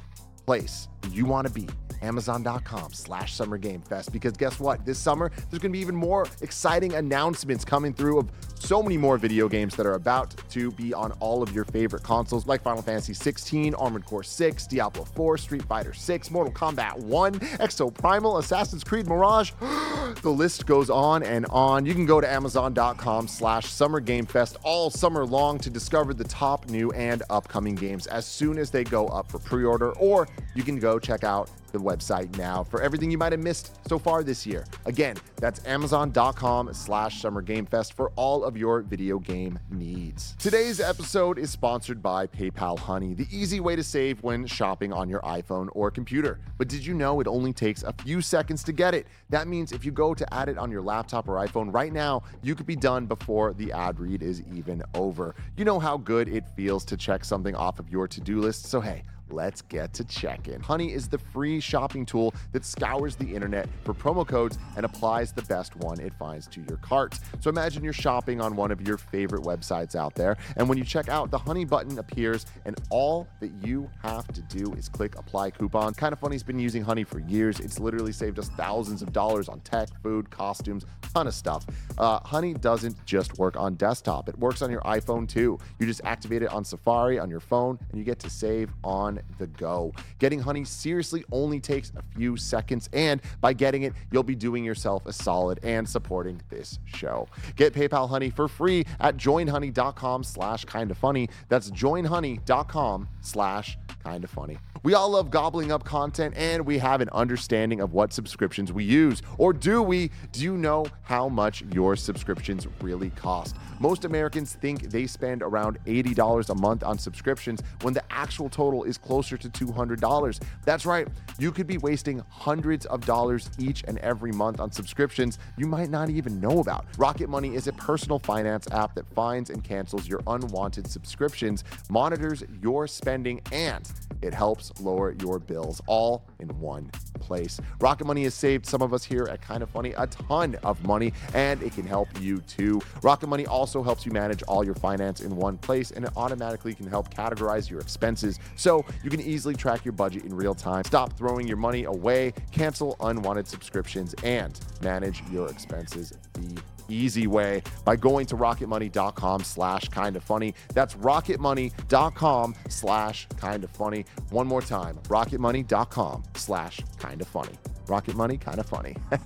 place you want to be amazon.com slash summer game fest because guess what this summer there's going to be even more exciting announcements coming through of so many more video games that are about to be on all of your favorite consoles like final fantasy 16 armored core 6 diablo 4 street fighter 6 mortal kombat 1 exoprimal assassin's creed mirage. The list goes on and on. You can go to amazon.com slash summer game fest all summer long to discover the top new and upcoming games as soon as they go up for pre-order or you can go check out the website now for everything you might have missed so far this year. Again, that's amazon.com slash summer game fest for all of your video game needs. Today's episode is sponsored by PayPal Honey, the easy way to save when shopping on your iPhone or computer. But did you know it only takes a few seconds to get it? That means if you go to add it on your laptop or iPhone right now, you could be done before the ad read is even over. You know how good it feels to check something off of your to-do list, so hey, Let's get to check in. Honey is the free shopping tool that scours the internet for promo codes and applies the best one it finds to your cart. So imagine you're shopping on one of your favorite websites out there, and when you check out, the Honey button appears, and all that you have to do is click apply coupon. Kind of Funny's been using Honey for years. It's literally saved us thousands of dollars on tech, food, costumes, ton of stuff. Uh, Honey doesn't just work on desktop, it works on your iPhone too. You just activate it on Safari on your phone, and you get to save on the go. Getting Honey seriously only takes a few seconds, and by getting it, you'll be doing yourself a solid and supporting this show. Get PayPal Honey for free at joinhoney.com slash kinda funny. That's joinhoney.com slash kinda funny. We all love gobbling up content and we have an understanding of what subscriptions we use. Or do we? Do you know how much your subscriptions really cost? Most Americans think they spend around $80 a month on subscriptions when the actual total is closer to $200. That's right, you could be wasting hundreds of dollars each and every month on subscriptions you might not even know about. Rocket Money is a personal finance app that finds and cancels your unwanted subscriptions, monitors your spending, and it helps lower your bills all in one place. Rocket Money has saved some of us here at Kind of Funny a ton of money, and it can help you too. Rocket Money also helps you manage all your finance in one place, and it automatically can help categorize your expenses so you can easily track your budget in real time. Stop throwing your money away, cancel unwanted subscriptions, and manage your expenses the easy way by going to rocketmoney.com slash kind of funny. That's rocketmoney.com slash kind of funny. One more time rocketmoney.com slash kind of funny. Rocket money kind of funny.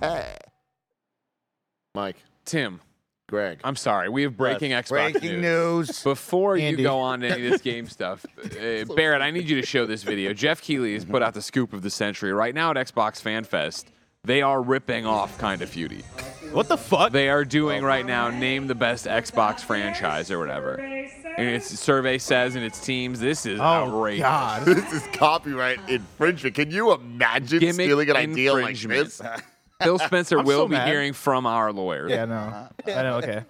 Mike. Tim, greg. I'm sorry. We have breaking Xbox Breaking news. Before you go on to any of this game stuff, uh, Barrett, I need you to show this video. Jeff Keighley has put out the scoop of the century. Right now at Xbox Fan Fest, they are ripping off Kind of Feudy. What the fuck? They are doing right now name the best Xbox franchise or whatever. And its survey says and its teams, this is oh outrageous. God. this is copyright infringement can you imagine Gimmick stealing an idea like infringement. this Phil Spencer I'm will so be mad. hearing from our lawyers. yeah, no. I know. Okay.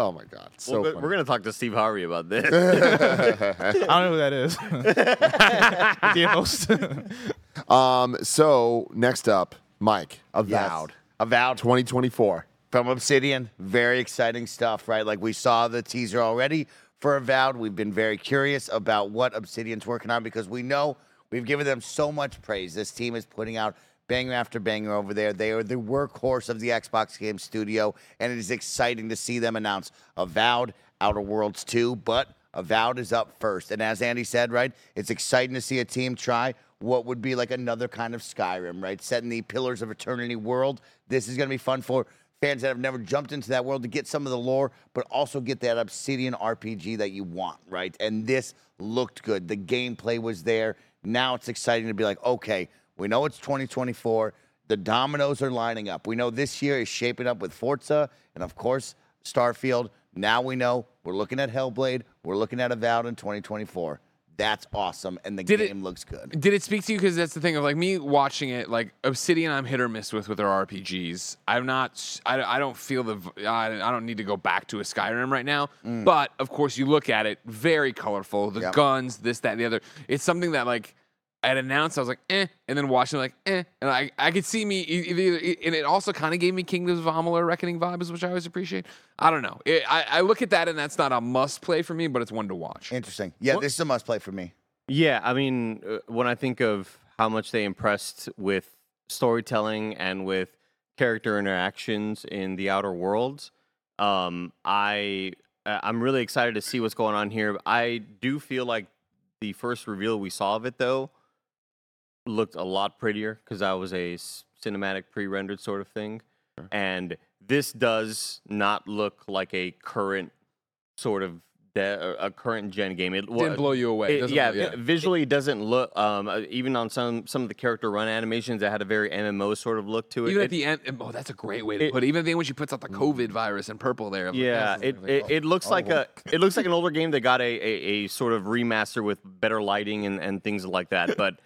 Oh my god so Well, funny. we're gonna talk to Steve Harvey about this. I don't know who that is. the host. um so next up mike avowed Avowed. 2024 from Obsidian. Very exciting stuff, right? Like we saw the teaser already for Avowed. We've been very curious about what Obsidian's working on because we know we've given them so much praise. This team is putting out banger after banger over there. They are the workhorse of the Xbox Game Studio, and it is exciting to see them announce Avowed, Outer Worlds 2, but Avowed is up first. And as Andy said, right, it's exciting to see a team try what would be like another kind of Skyrim, right? Set in the Pillars of Eternity world. This is going to be fun for fans that have never jumped into that world to get some of the lore, but also get that Obsidian RPG that you want, right? And this looked good. The gameplay was there. Now it's exciting to be like, okay, we know it's 2024. The dominoes are lining up. We know this year is shaping up with Forza and, of course, Starfield. Now we know we're looking at Hellblade. We're looking at Avowed in 2024. That's awesome, and the Did it- game looks good. Did it speak to you? Because that's the thing of like me watching it. Like Obsidian, I'm hit or miss with with their RPGs. I'm not. I don't feel the. I don't need to go back to a Skyrim right now. Mm. But of course, you look at it, very colorful. The Yep. guns, this, that, and the other. It's something that like. I'd announced, I was like, eh, and then watching like, eh, and I, I could see me, and it also kind of gave me Kingdoms of Amalur Reckoning vibes, which I always appreciate. I don't know. It, I, I look at that, and that's not a must play for me, but it's one to watch. Interesting. Yeah, What- this is a must play for me. Yeah, I mean, uh, when I think of how much they impressed with storytelling and with character interactions in the Outer Worlds, um, I uh, I'm really excited to see what's going on here. I do feel like the first reveal we saw of it though looked a lot prettier because that was a s- cinematic pre-rendered sort of thing, and this does not look like a current sort of de- a current gen game. It Didn't blow you away. it- Doesn't yeah, vi- visually it doesn't look. Um, uh, even on some some of the character run animations, that had a very MMO sort of look to it. Even It- at the end, oh, that's a great way to it- put it. Even at the end when she puts out the COVID virus in purple there. I'm like, yeah, it, it, it looks like a it looks like an older game that got a, a, a sort of remaster with better lighting and, and things like that. But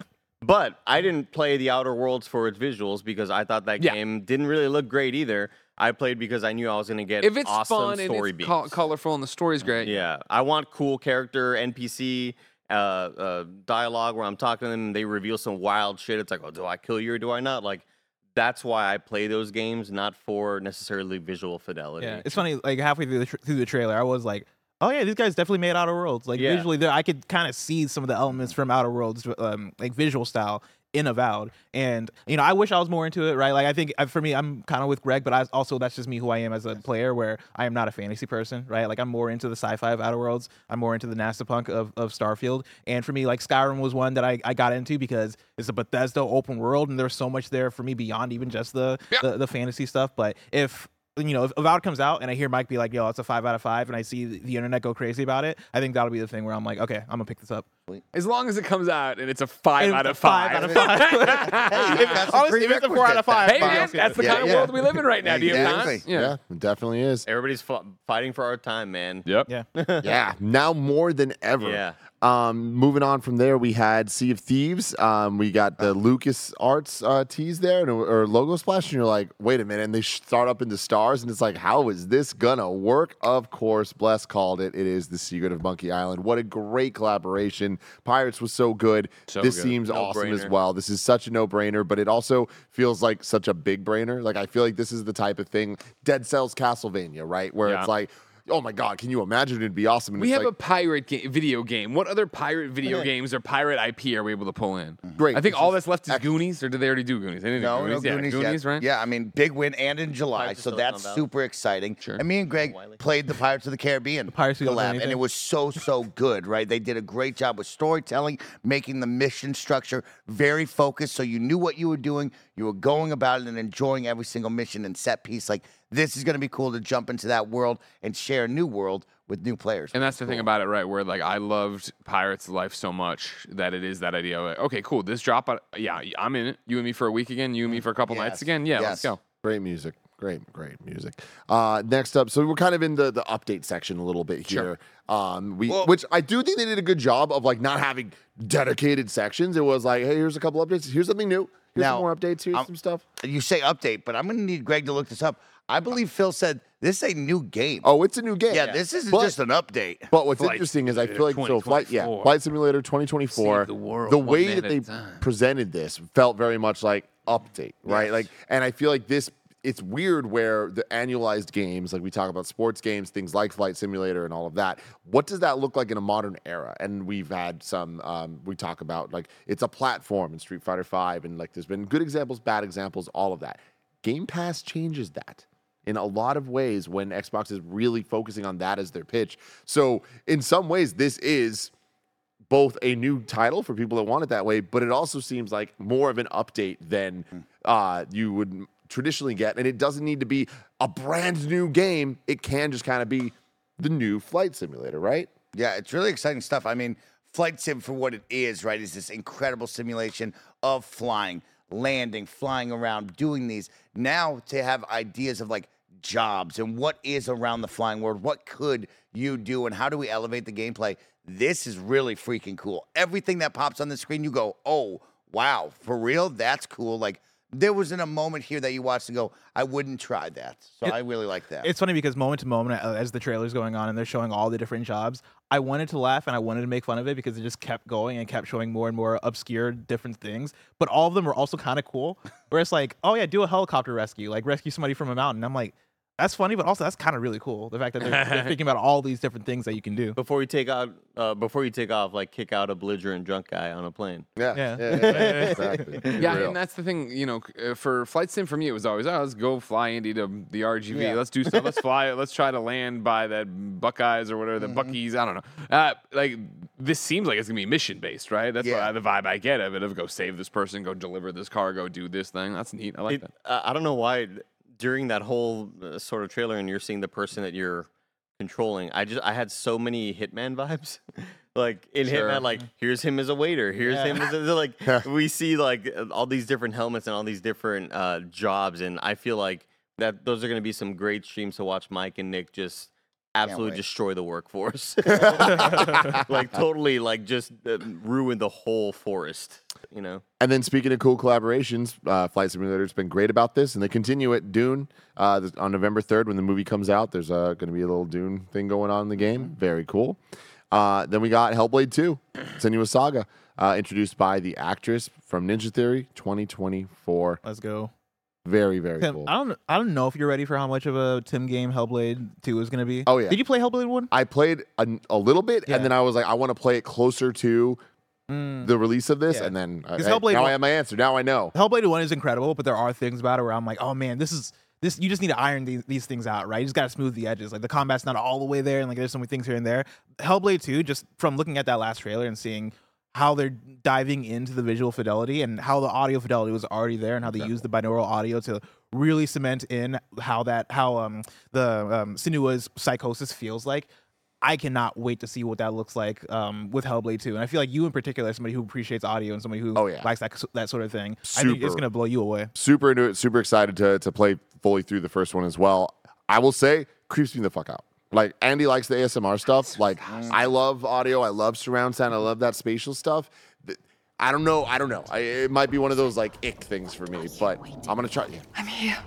but I didn't play the Outer Worlds for its visuals because I thought that Yeah. game didn't really look great either. I played because I knew I was going to get if it's awesome fun and story it's beats. col- colorful and the story's great. Yeah, I want cool character NPC uh, uh, dialogue where I'm talking to them and they reveal some wild shit. It's like, oh, do I kill you or do I not? Like, that's why I play those games, not for necessarily visual fidelity. Yeah, it's funny. Like halfway through the tr- through the trailer, I was like, "Oh yeah, these guys definitely made Outer Worlds." Like Yeah. visually, there I could kind of see some of the elements from Outer Worlds, um, like visual style in Avowed. And you know, I wish I was more into it. Right? Like I think uh, for me, I'm kind of with Greg, but I also that's just me who I am as a player, where I am not a fantasy person. Right? Like I'm more into the sci-fi of Outer Worlds. I'm more into the NASA punk of, of Starfield. And for me, like Skyrim was one that I, I got into because it's a Bethesda open world, and there's so much there for me beyond even just the Yeah. the, the fantasy stuff. But if you know, if Avowed comes out and I hear Mike be like, "Yo, it's a five out of five, and I see the, the internet go crazy about it, I think that'll be the thing where I'm like, "Okay, I'm gonna pick this up." As long as it comes out and it's a five And out of five. five out of five. Hey, you've got Honestly, if it's a four out of five, hey fuck man, else, yeah. that's the Yeah, kind of yeah. world we live in right now. Do you have Exactly. Yeah, it definitely is. Everybody's f- fighting for our time, man. Yep. Yeah. yeah, now more than ever. Yeah. Um, moving on from there, we had Sea of Thieves. Um, we got the Lucas Arts uh, tease there, and, or logo splash, and you're like, wait a minute, and they start up into stars, and it's like, how is this gonna work? Of course, Bless called it. It is the Secret of Monkey Island. What a great collaboration! Pirates was so good. So this good. seems awesome as well. This is such a no-brainer, but it also feels like such a big brainer. Like I feel like this is the type of thing Dead Cells Castlevania, right? Where Yeah. it's like. Oh my God! Can you imagine? It'd be awesome. And We have like, a pirate ga- video game. What other pirate video games or pirate IP are we able to pull in? Mm-hmm. Great. I think all that's left is Goonies, or did they already do Goonies? They didn't do No, Goonies. no yeah, Goonies, Goonies, yet. right? Yeah, I mean, big win and in July, Pirates of so Silicon that's Valley. super exciting. Sure. And me and Greg Wiley. played the Pirates of the Caribbean Pirates who don't do collab, and anything. it was so so good, right? They did a great job with storytelling, making the mission structure very focused, so you knew what you were doing, you were going about it, and enjoying every single mission and set piece. Like this is going to be cool to jump into that world and share a new world with new players. And that's the thing about it, right? Where like I loved Pirates Life so much that it is that idea of like, okay, cool, this drop, yeah, I'm in it. You and me for a week again. You and me for a couple Yes, nights again. Yeah, let's go. Great music. Great, great music. Uh, next up, so we're kind of in the, the update section a little bit here. Um, we, Well- which I do think they did a good job of like not having dedicated sections. It was like, hey, here's a couple updates. Here's something new. Here's Now, some more updates. Here's I'm- some stuff. You say update, but I'm going to need Greg to look this up. I believe Phil said this is a new game. Oh, it's a new game. yeah, this isn't But- just an update. But what's Flight interesting is I feel like so flight yeah 2024. flight simulator 2024 Save the world the one way man that at they a time. presented this felt very much like update right Yes. like and I feel like this it's weird where the annualized games, like we talk about sports games, things like Flight Simulator and all of that. What does that look like in a modern era? And we've had some. Um, we talk about like it's a platform in Street Fighter Five, and like there's been good examples, bad examples, all of that. Game Pass changes that in a lot of ways when Xbox is really focusing on that as their pitch. So in some ways, this is both a new title for people that want it that way, but it also seems like more of an update than uh, you would traditionally get. And it doesn't need to be a brand new game. It can just kind of be the new flight simulator, right? Yeah, it's really exciting stuff. I mean, Flight Sim, for what it is, right, is this incredible simulation of flying, landing, flying around, doing these. Now to have ideas of like jobs and what is around the flying world, what could you do, and how do we elevate the gameplay? This is really freaking cool. Everything that pops on the screen, you go, oh, wow, for real? That's cool. Like, there wasn't a moment here that you watched and go, I wouldn't try that. So It- I really like that. It's funny because moment to moment, uh, as the trailer's going on and they're showing all the different jobs, I wanted to laugh and I wanted to make fun of it because it just kept going and kept showing more and more obscure different things. But all of them were also kind of cool. Where it's like, oh yeah, do a helicopter rescue, like rescue somebody from a mountain. I'm like, that's funny, but also that's kind of really cool. The fact that they're, they're thinking about all these different things that you can do. Before you take out, uh, before you take off, like kick out a belligerent drunk guy on a plane. Yeah, Yeah. yeah, yeah, exactly. Yeah, Real. and that's the thing. You know, c- uh, for flight sim for me, it was always, oh, let's go fly Indy to the RGV. Yeah. Let's do stuff. let's fly. Let's try to land by that Buckeyes or whatever the Mm-hmm. Buckies. I don't know. Uh, like this seems like it's gonna be mission based, right? That's Yeah. what, the vibe I get of it. Of go save this person, go deliver this cargo, do this thing. That's neat. I like It, that. uh, I don't know why during that whole uh, sort of trailer, and you're seeing the person that you're controlling. I just I had so many Hitman vibes. like in Sure. Hitman, like here's him as a waiter, here's him as a, like we see like uh, all these different helmets and all these different uh, jobs, and I feel like that those are going to be some great streams to watch. Mike and Nick just absolutely destroy the workforce, like totally like just uh, ruin the whole forest. You know. And then speaking of cool collaborations, uh, Flight Simulator's been great about this, and they continue it. Dune uh, th- on November third when the movie comes out. There's uh, going to be a little Dune thing going on in the game. Very cool. Uh, then we got Hellblade 2, Senua Saga, uh, introduced by the actress from Ninja Theory, 2024. Let's go. Very very Tim, cool. I don't I don't know if you're ready for how much of a Tim game Hellblade 2 is going to be. Oh, yeah. Did you play Hellblade 1? I played a, a little bit, Yeah. and then I was like, I want to play it closer to the release of this, Yeah. and then uh, hey, Hellblade now one- I have my answer. Now I know. Hellblade 1 is incredible, but there are things about it where I'm like, oh man, this is this you just need to iron these, these things out, right? You just gotta smooth the edges. Like the combat's not all the way there, and like there's some things here and there. Hellblade 2, just from looking at that last trailer and seeing how they're diving into the visual fidelity and how the audio fidelity was already there and how they used the binaural audio to really cement in how that how um the um Senua's psychosis feels like. I cannot wait to see what that looks like um, with Hellblade 2. And I feel like you in particular, somebody who appreciates audio and somebody who Oh, yeah. likes that that sort of thing. I think it's gonna blow you away. super into it, super excited to to play fully through the first one as well. I will say, creeps me the fuck out. Like Andy likes the ASMR stuff. Like I love audio, I love surround sound, I love that spatial stuff. Th- I don't know, I don't know. I, it might be one of those like ick things for me, but I'm gonna try. I'm here.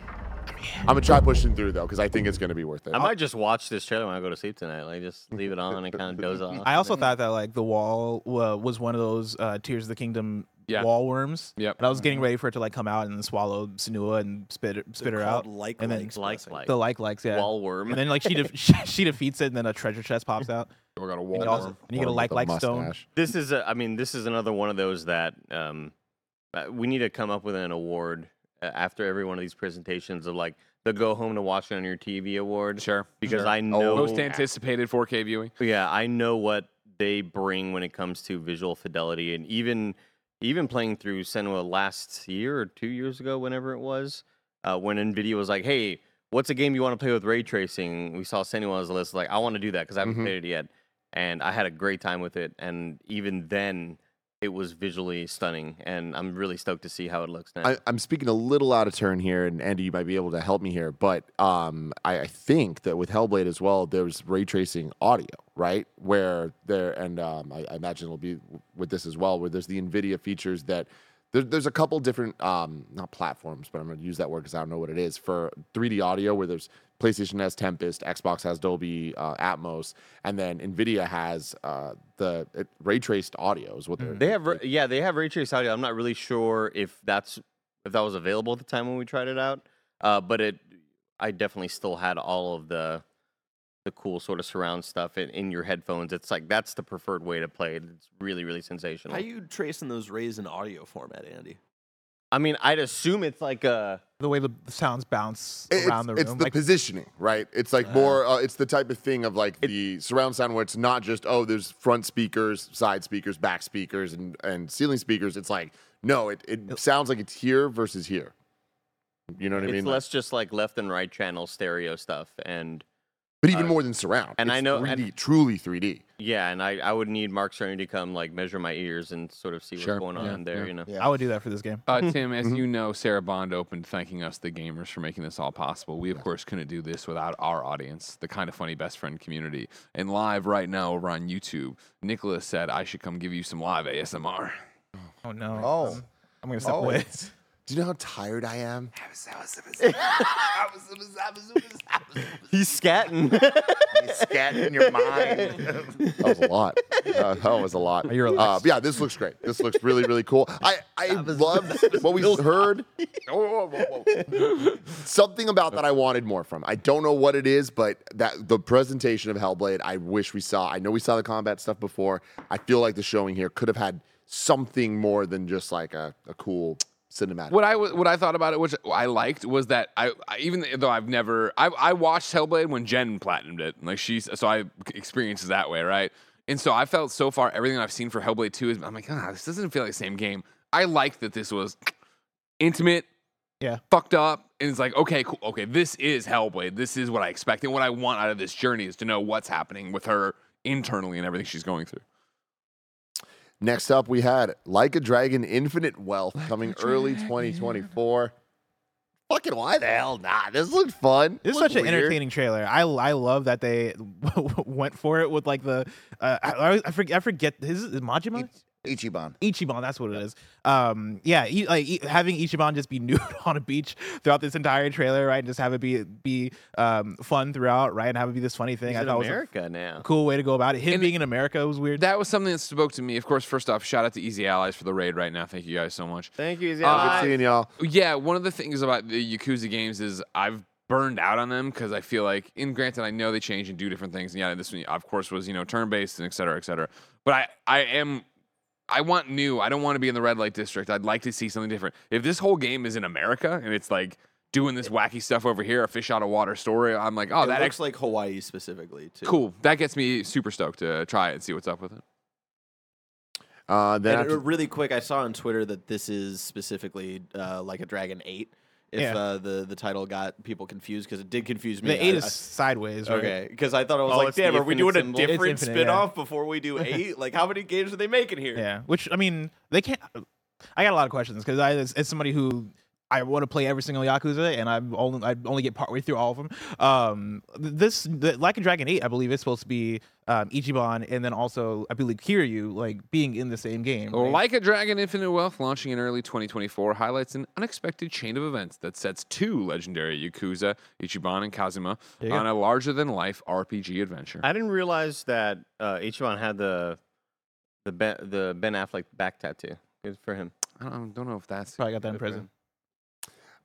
I'm gonna try pushing through though, because I think it's gonna be worth it. I might just watch this trailer when I go to sleep tonight. Like, just leave it on and kind of doze off. I also thought that like the wall uh, was one of those uh, Tears of the Kingdom Yeah. wall worms. Yep. And I was getting ready for it to like come out and swallow Senua and spit it, spit her out. like and then like, like the like likes, yeah. wall worm. And then like she def- she, she defeats it, and then a treasure chest pops out. We got a And wall. you, also, worm. and you get a like like stone. This is, a, I mean, this is another one of those that um, uh, we need to come up with an award uh, after every one of these presentations of like the go home to watch it on your TV award. Sure. Because sure. I know, most anticipated 4K viewing. yeah, I know what they bring when it comes to visual fidelity, and even even playing through Senua last year or two years ago, whenever it was, uh, when Nvidia was like, "Hey, what's a game you want to play with ray tracing?" We saw Senua on the list. Like, I want to do that because I haven't Mhm. played it yet, and I had a great time with it. And even then, it was visually stunning, and I'm really stoked to see how it looks now. I, I'm speaking a little out of turn here, and Andy, you might be able to help me here. But um, I, I think that with Hellblade as well, there's ray tracing audio, right? Where there, and um, I, I imagine it'll be with this as well, where there's the NVIDIA features that there, there's a couple different, um, not platforms, but I'm going to use that word because I don't know what it is for 3D audio, where there's PlayStation has Tempest, Xbox has Dolby uh, Atmos, and then NVIDIA has uh, the it, ray traced audio is what they're. They have, ra- yeah, they have ray trace audio. I'm not really sure if that's if that was available at the time when we tried it out. Uh, but it, I definitely still had all of the the cool sort of surround stuff in, in your headphones. It's like that's the preferred way to play it. It's really really sensational. How you tracing those rays in audio format, Andy? I mean, I'd assume it's like a The way the sounds bounce It's, around the room. it's the like, positioning, right? It's like more. Uh, it's the type of thing of like the surround sound where it's not just oh, there's front speakers, side speakers, back speakers, and and ceiling speakers. It's like no, it, it sounds like it's here versus here. You know what I it's mean? Like- less just like left and right channel stereo stuff and but even uh, more than surround. and I know- 3D, and- truly 3D. yeah, and I, I would need Mark Cerny to come like measure my ears and sort of see Sure, what's going yeah, on there, yeah. you know. Yeah. I would do that for this game. Uh, Tim, as you know, Sarah Bond opened thanking us, the gamers, for making this all possible. We, of course, couldn't do this without our audience, the kind of funny best friend community. And live right now over on YouTube, Nicholas said I should come give you some live ASMR. Oh no. Oh. Um, I'm gonna step Oh, away. It's- Do you know how tired I am? He's scatting. you scat in your mind. That was a lot. Uh, that was a lot. You're uh, relaxed. but yeah, this looks great. This looks really, really cool. I, I love what we heard. Something about that I wanted more from. I don't know what it is, but that the presentation of Hellblade, I wish we saw. I know we saw the combat stuff before. I feel like the showing here could have had something more than just like a, a cool cinematic. What I what I thought about it, which I liked, was that I, I even though I've never I, I watched Hellblade when Jen platinumed it, like she's so I experienced it that way, right? And so I felt so far everything I've seen for Hellblade Two is I'm like, ah, this doesn't feel like the same game. I like that this was intimate, Yeah. fucked up, and it's like, okay, cool, okay, this is Hellblade. This is what I expect, and what I want out of this journey is to know what's happening with her internally and everything she's going through. Next up, we had Like a Dragon Infinite Wealth coming early 2024. Fucking why the hell not? This looked fun. This is such an entertaining trailer. I I love that they went for it with like the uh, I, I- forget I forget his is Majima Ichiban. Ichiban. That's what it is. Um, yeah, e- like e- having Ichiban just be nude on a beach throughout this entire trailer, right, and just have it be be um fun throughout, right, and have it be this funny thing. He's I in thought was a America now. cool way to go about it. Him And being in America was weird. That was something that spoke to me. Of course, first off, shout out to Easy Allies for the raid right now. Thank you guys so much. Thank you. Uh, Zia. Good seeing y'all. Yeah, one of the things about the Yakuza games is I've burned out on them because I feel like, in granted, I know they change and do different things. And yeah, this one, of course, was you know turn based and et cetera, et cetera. But I, I am, I want new. I don't want to be in the red light district. I'd like to see something different. If this whole game is in America and it's like doing this wacky stuff over here, a fish out of water story, I'm like, oh, it that looks ex- like Hawaii specifically too. cool. That gets me super stoked to try it and see what's up with it. Uh, then And after- really quick, I saw on Twitter that this is specifically uh, like a Dragon Eight. If Yeah. uh, the the title got people confused because it did confuse me. the eight I- is I- sideways, right? Okay, because I thought I was Oh, like, damn, are we infinite doing a symbol? It's different infinite, spin-off yeah. before we do eight? like, how many games are they making here? Yeah, which I mean, they can't. I got a lot of questions because I, as, as somebody who I want to play every single Yakuza, and I'm only I only get partway through all of them. Um, this the, Like a Dragon Eight, I believe, is supposed to be um, Ichiban, and then also I believe Kiryu like being in the same game. right? Like a Dragon Infinite Wealth launching in early 2024 highlights an unexpected chain of events that sets two legendary Yakuza, Ichiban and Kazuma, There go. on a larger than life RPG adventure. I didn't realize that uh, Ichiban had the the ben, the Ben Affleck back tattoo. Good for him. I don't, don't know if that's Probably got that in good for prison.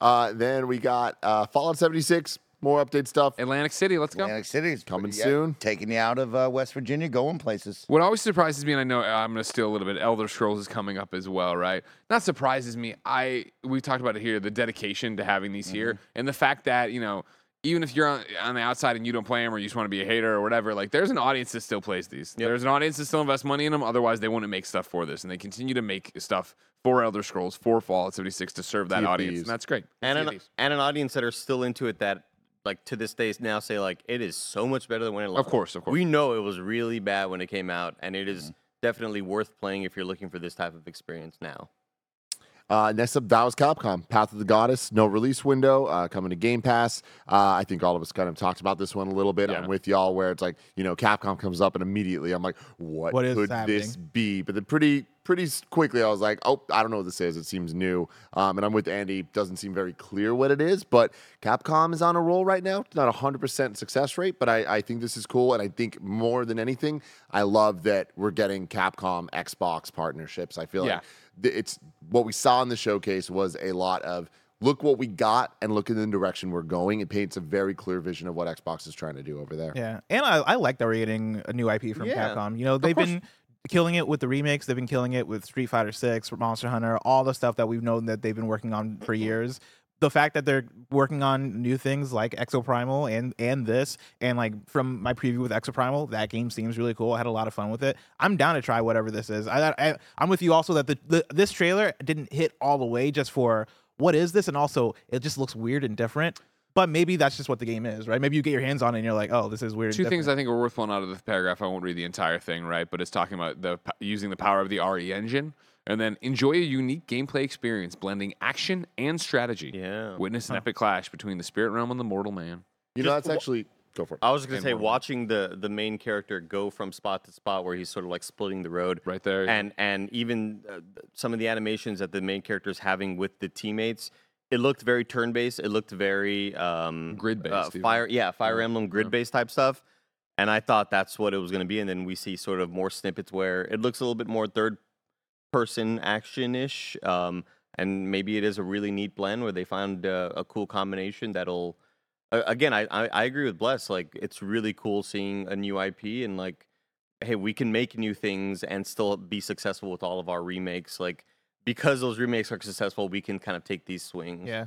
Him. uh, then we got uh, Fallout 76, more update stuff. Atlantic City, let's go. Atlantic City is Coming yeah, soon. Taking you out of uh, West Virginia, going places. What always surprises me, and I know I'm going to steal a little bit. Elder Scrolls is coming up as well, right? Not surprises me. I we talked about it here, the dedication to having these here, and the fact that you know, even if you're on, on the outside and you don't play them, or you just want to be a hater or whatever, like there's an audience that still plays these. There's an audience that still invests money in them. Otherwise, they wouldn't make stuff for this, and they continue to make stuff for Elder Scrolls, for Fallout 76 to serve that Sea audience, and that's great. And an, and an audience that are still into it that like to this day now say like it is so much better than when it launched. Of course, of course. We know it was really bad when it came out, and it is Mm-hmm. definitely worth playing if you're looking for this type of experience now. Uh, next up, that was Capcom. Path of the Goddess, no release window, uh, coming to Game Pass. Uh, I think all of us kind of talked about this one a little bit. Yeah. I'm with y'all where it's like, you know, Capcom comes up and immediately I'm like, what, What is could this be? But then pretty pretty quickly I was like, oh, I don't know what this is. It seems new. Um, and I'm with Andy. Doesn't seem very clear what it is, but Capcom is on a roll right now. Not 100% success rate, but I, I think this is cool. And I think more than anything, I love that we're getting Capcom Xbox partnerships. I feel Yeah. like th- it's what we saw in the showcase was a lot of look what we got and look in the direction we're going. It paints a very clear vision of what Xbox is trying to do over there. Yeah, and I, I like that we're getting a new IP from Yeah. Capcom. You know, they've been killing it with the remakes. They've been killing it with Street Fighter Six, Monster Hunter, all the stuff that we've known that they've been working on for years. The fact that they're working on new things like Exoprimal and and this, and like from my preview with Exoprimal, that game seems really cool. I had a lot of fun with it. I'm down to try whatever this is. I, I I'm with you also that the, the this trailer didn't hit all the way just for what is this, and also it just looks weird and different. But maybe that's just what the game is, right? Maybe you get your hands on it and you're like, oh, this is weird. Two things. I think are worth pulling out of the paragraph. I won't read the entire thing, right? But it's talking about the using the power of the RE engine, and then enjoy a unique gameplay experience blending action and strategy. Yeah. Witness an epic clash between the spirit realm and the mortal man. You know, Just that's actually go for it. I was gonna say more. watching the the main character go from spot to spot where he's sort of like splitting the road, Right there. and and even uh, some of the animations that the main character is having with the teammates, it looked very turn based. It looked very um, Grid-based uh, even. fire, yeah, Fire Yeah, Emblem grid based type stuff. And I thought that's what it was going to be, and then we see sort of more snippets where it looks a little bit more third person action ish. Um, and maybe it is a really neat blend where they found uh, a cool combination that'll. Uh, again, I, I I agree with Bless. Like it's really cool seeing a new IP and like, hey, we can make new things and still be successful with all of our remakes. Like because those remakes are successful, we can kind of take these swings. Yeah.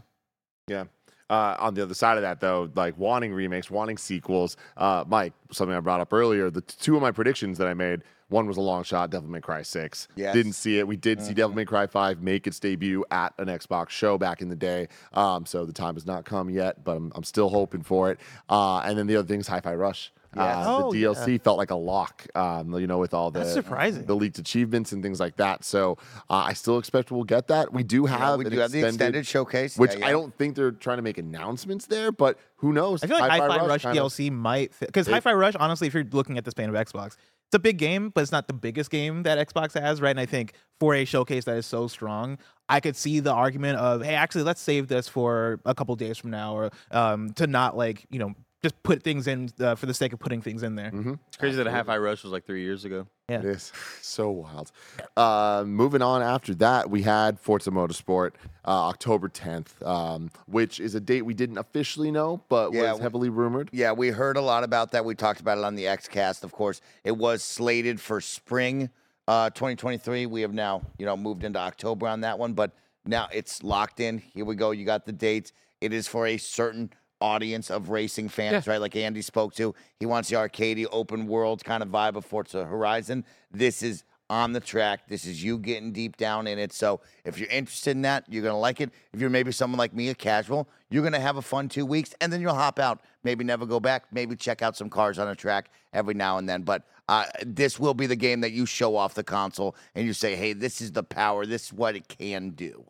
Yeah. Uh, on the other side of that, though, like wanting remakes, wanting sequels, uh, Mike, something I brought up earlier, the t- two of my predictions that I made, one was a long shot, Devil May Cry 6. Yes. Didn't see it. We did see Devil May Cry 5 make its debut at an Xbox show back in the day. Um, so the time has not come yet, but I'm, I'm still hoping for it. Uh, and then the other thing is Hi Fi Rush. Yes. Uh, Oh, the DLC felt like a lock, um, you know, with all the That's surprising. the leaked achievements and things like that. So uh, I still expect we'll get that. We do have, Yeah, we an do have the extended showcase, which yeah, yeah. I don't think they're trying to make announcements there, but who knows? I feel like Hi-Fi Hi-Fi Rush, kind of- DLC might because It- Hi-Fi Rush, honestly, if you're looking at the span of Xbox, it's a big game, but it's not the biggest game that Xbox has, right? And I think for a showcase that is so strong, I could see the argument of, hey, actually, let's save this for a couple days from now, or um, to not like you know just put things in uh, for the sake of putting things in there. Mm-hmm. It's crazy that a Half I Rush was like three years ago. Yeah. It is so wild. Uh, moving on after that, we had Forza Motorsport uh, October 10th, um, which is a date we didn't officially know, but Yeah, was heavily rumored. Yeah, we heard a lot about that. We talked about it on the XCast, of course. It was slated for spring uh, 2023. We have now, you know, moved into October on that one, but now it's locked in. Here we go. You got the dates. It is for a certain audience of racing fans, right? Like Andy spoke to. He wants the arcadey open world kind of vibe of Forza Horizon. This is on the track. This is you getting deep down in it. So if you're interested in that, you're gonna like it. If you're maybe someone like me, a casual, you're gonna have a fun two weeks, and then you'll hop out. Maybe never go back. Maybe check out some cars on a track every now and then. But uh, this will be the game that you show off the console and you say, "Hey, this is the power. This is what it can do."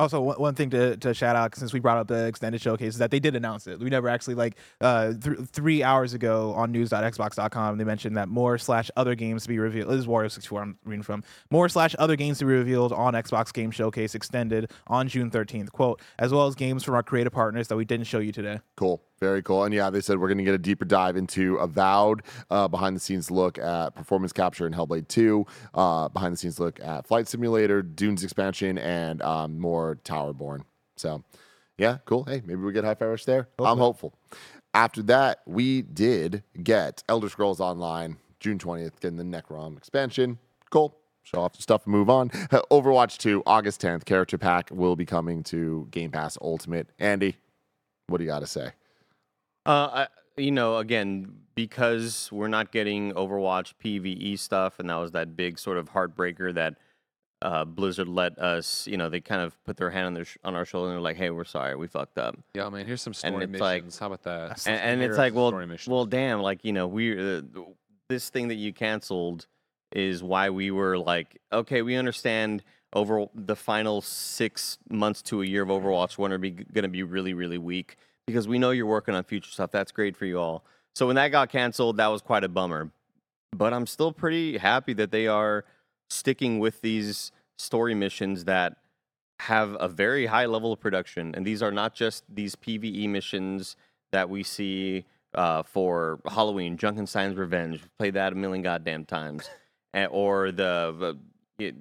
Also, one, one thing to, to shout out since we brought up the extended showcase is that they did announce it. We never actually like uh, th- three hours ago on news.xbox.com they mentioned that more slash other games to be revealed. This is Wario 64 I'm reading from. More slash other games to be revealed on Xbox Game Showcase extended on June 13th. Quote as well as games from our creative partners that we didn't show you today. Cool. Very cool. And yeah, they said we're going to get a deeper dive into Avowed, uh, behind the scenes look at performance capture in Hellblade 2, uh, behind the scenes look at Flight Simulator, Dunes expansion, and um, more Towerborn. So yeah, cool. Hey, maybe we get Hi-Fi Rush there. I'm hopeful. After that, we did get Elder Scrolls Online June 20th, getting the Necrom expansion. Cool. Show off the stuff and move on. Overwatch 2, August 10th, character pack will be coming to Game Pass Ultimate. Andy, what do you got to say? Uh, I, you know, again, because we're not getting Overwatch PVE stuff, and that was that big sort of heartbreaker that uh, Blizzard let us. You know, they kind of put their hand on their sh- on our shoulder and they're like, "Hey, we're sorry, we fucked up." Yeah, man. Here's some story missions. like- How about that? And, and it's like, well, well, damn, like you know, we uh, this thing that you canceled is why we were like, okay, we understand over the final six months to a year of Overwatch one are be, going to be really, really weak because we know you're working on future stuff. That's great for you all. So when that got canceled, that was quite a bummer. But I'm still pretty happy that they are sticking with these story missions that have a very high level of production. And these are not just these PvE missions that we see uh, for Halloween, Junkenstein's Revenge. We've played that a million goddamn times. And, or the, the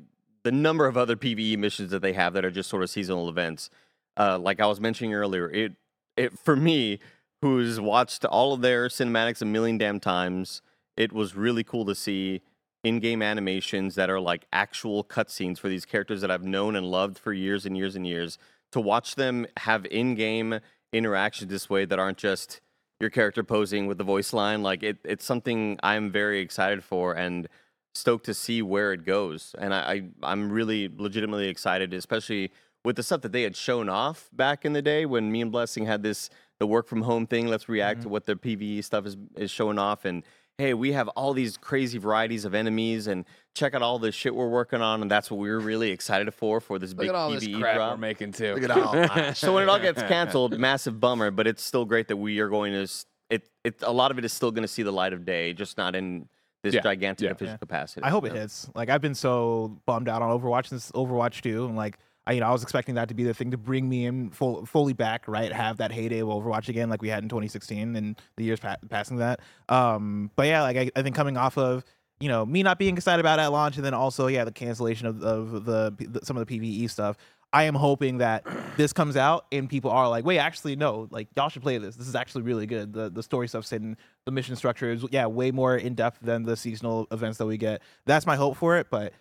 the number of other PvE missions that they have that are just sort of seasonal events. uh, like I was mentioning earlier, it it for me, who's watched all of their cinematics a million damn times, it was really cool to see in-game animations that are like actual cutscenes for these characters that I've known and loved for years and years and years. To watch them have in-game interactions this way that aren't just your character posing with the voice line, like it, it's something I'm very excited for and stoked to see where it goes. And I, I I'm really legitimately excited, especially with the stuff that they had shown off back in the day when me and Blessing had this the work from home thing. Let's react to mm-hmm. what the PVE stuff is is showing off and hey, we have all these crazy varieties of enemies and check out all the shit we're working on and that's what we were really excited for for this Look big at all PVE this crap drop. we're making too. Look at all. so when it all gets canceled, massive bummer, but it's still great that we are going to s- it it a lot of it is still going to see the light of day, just not in this Yeah, gigantic yeah. official Yeah. capacity. I hope it you know? hits. Like I've been so bummed out on Overwatch since Overwatch 2 and like I, you know, I was expecting that to be the thing to bring me in full, fully back, right? Have that heyday of Overwatch again, like we had in 2016 and the years pa- passing that. Um, but yeah, like I, I think coming off of you know me not being excited about it at launch, and then also yeah the cancellation of, of the, the some of the PVE stuff. I am hoping that this comes out and people are like, wait, actually no, like y'all should play this. This is actually really good. The the story stuff's in the mission structure is yeah way more in depth than the seasonal events that we get. That's my hope for it. But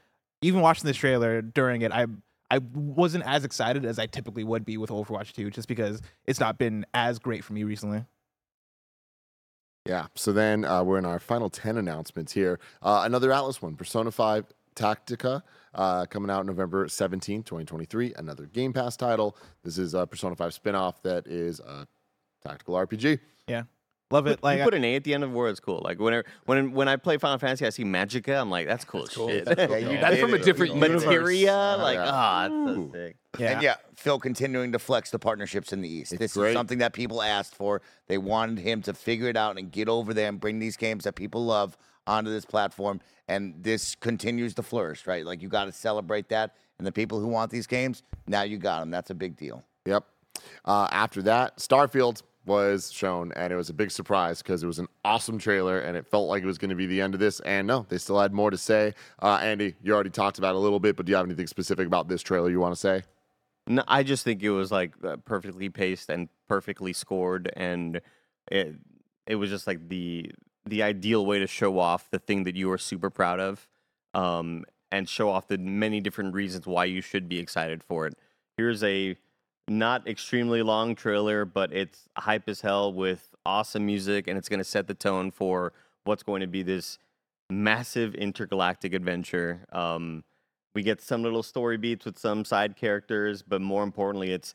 even watching this trailer during it, I I wasn't as excited as I typically would be with Overwatch 2, just because it's not been as great for me recently. Yeah. So then uh, we're in our final 10 announcements here. Uh, another Atlus one, Persona 5 Tactica, uh, coming out November 17th, 2023. Another Game Pass title. This is a Persona 5 spinoff that is a tactical RPG. Love it. Like you put an A at the end of word, it's cool. Like when when when I play Final Fantasy, I see Magica. I'm like, that's cool as shit. Yeah, you That's from a different You universe. Materia, like yeah. ah, that's so sick. yeah. And yeah, Phil continuing to flex the partnerships in the East. It's this great. is something that people asked for. They wanted him to figure it out and get over there and bring these games that people love onto this platform. And this continues to flourish, right? Like you got to celebrate that. And the people who want these games, now you got them. That's a big deal. Yep. Uh, after that, Starfield was shown, and it was a big surprise because it was an awesome trailer, and it felt like it was going to be the end of this. And no, they still had more to say. Uh, Andy, you already talked about a little bit, but do you have anything specific about this trailer you want to say? No, I just think it was like uh, perfectly paced and perfectly scored, and it it was just like the the ideal way to show off the thing that you are super proud of, um, and show off the many different reasons why you should be excited for it. Here's a not extremely long trailer, but it's hype as hell with awesome music, and it's going to set the tone for what's going to be this massive intergalactic adventure. Um, we get some little story beats with some side characters, but more importantly, it's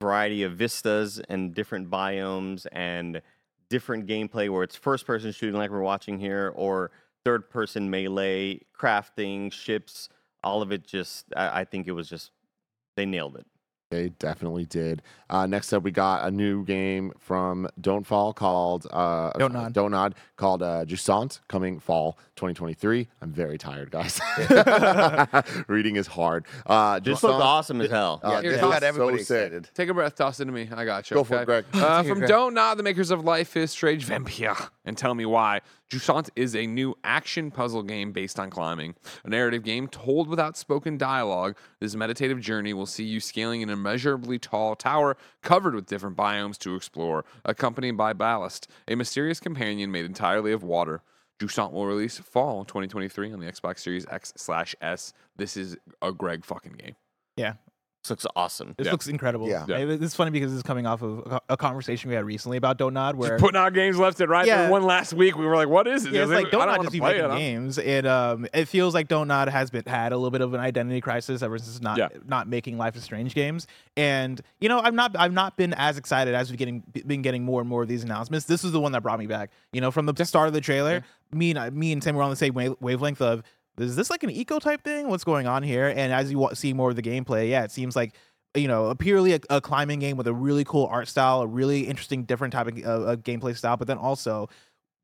variety of vistas and different biomes and different gameplay where it's first person shooting like we're watching here or third person melee, crafting, ships, all of it just I, I think it was just they nailed it. They definitely did. Uh, next up, we got a new game from Don't Fall called uh, Don't Nod. Don't Nod called uh, Jusant coming fall 2023. I'm very tired, guys. Reading is hard. Uh, This Jusant- looked awesome as hell. Uh, Yeah, Here, got everybody so sick. excited. Take a breath, toss it to me. I got you. Go for it. Greg. Uh, from Greg. Don't Nod, the makers of Life is Strange Vampyr, and tell me why. Jusant is a new action puzzle game based on climbing. A narrative game told without spoken dialogue. This meditative journey will see you scaling an immeasurably tall tower covered with different biomes to explore, accompanied by Ballast, a mysterious companion made entirely of water. Jusant will release fall 2023 on the Xbox Series X slash S. This is a Greg fucking game. yeah. This looks awesome. This Yeah. looks incredible. Yeah. Yeah. It's funny because this is coming off of a- a conversation we had recently about Don't Nod, where Putting out games left and right. Yeah. There was one last week. We were like, "What is it?" Yeah, it's I like Don't don't Nod wanna just be play making it, huh? games. It um it feels like Don't Nod has been had a little bit of an identity crisis ever since not Yeah. not making Life is Strange games. And you know, I'm not I've not been as excited as we've getting been getting more and more of these announcements. This is the one that brought me back. You know, from the start of the trailer, me and me and Tim were on the same wave- wavelength of is this like an Ico type thing? What's going on here? And as you see more of the gameplay, yeah, it seems like you know, a purely a, a climbing game with a really cool art style, a really interesting, different type of uh, uh, gameplay style, but then also,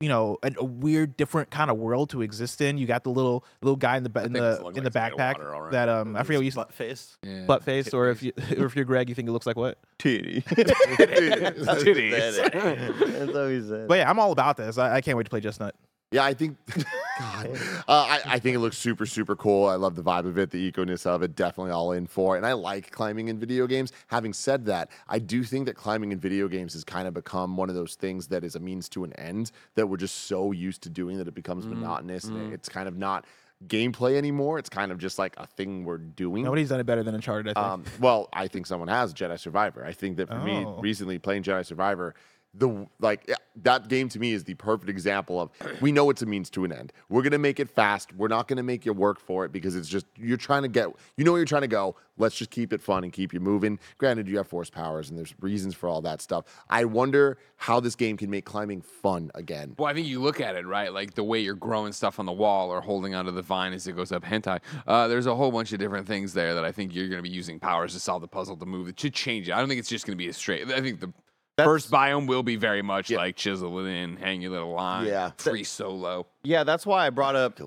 you know, a, a weird, different kind of world to exist in. You got the little little guy in the in the in the like it's made of backpack water, all right. that um I forget what you butt face. Yeah. butt face, or if you or if you're Greg, you think it looks like what? Titty. Titties. That's what he said. That's what he said. But yeah, I'm all about this. I, I can't wait to play Just Nut. Yeah, I think God. Uh, I, I think it looks super, super cool. I love the vibe of it, the Ico-ness of it. Definitely all in for. it. And I like climbing in video games. Having said that, I do think that climbing in video games has kind of become one of those things that is a means to an end that we're just so used to doing that it becomes monotonous and it's kind of not gameplay anymore. It's kind of just like a thing we're doing. Nobody's done it better than Uncharted. I think. Um, well, I think someone has Jedi Survivor. I think that for me, Oh. recently playing Jedi Survivor, the like that game to me is the perfect example of we know it's a means to an end. We're gonna make it fast. We're not gonna make you work for it because it's just you're trying to get you know where you're trying to go. Let's just keep it fun and keep you moving. Granted, you have force powers and there's reasons for all that stuff. I wonder how this game can make climbing fun again. Well, I think you look at it, right? Like the way you're growing stuff on the wall or holding onto the vine as it goes up hentai. Uh, there's a whole bunch of different things there that I think you're to be using powers to solve the puzzle to move it, to change it. I don't think it's just to be a straight. I think the first biome will be very much like chisel it in, hang your little line, Yeah. free solo. Yeah, that's why I brought up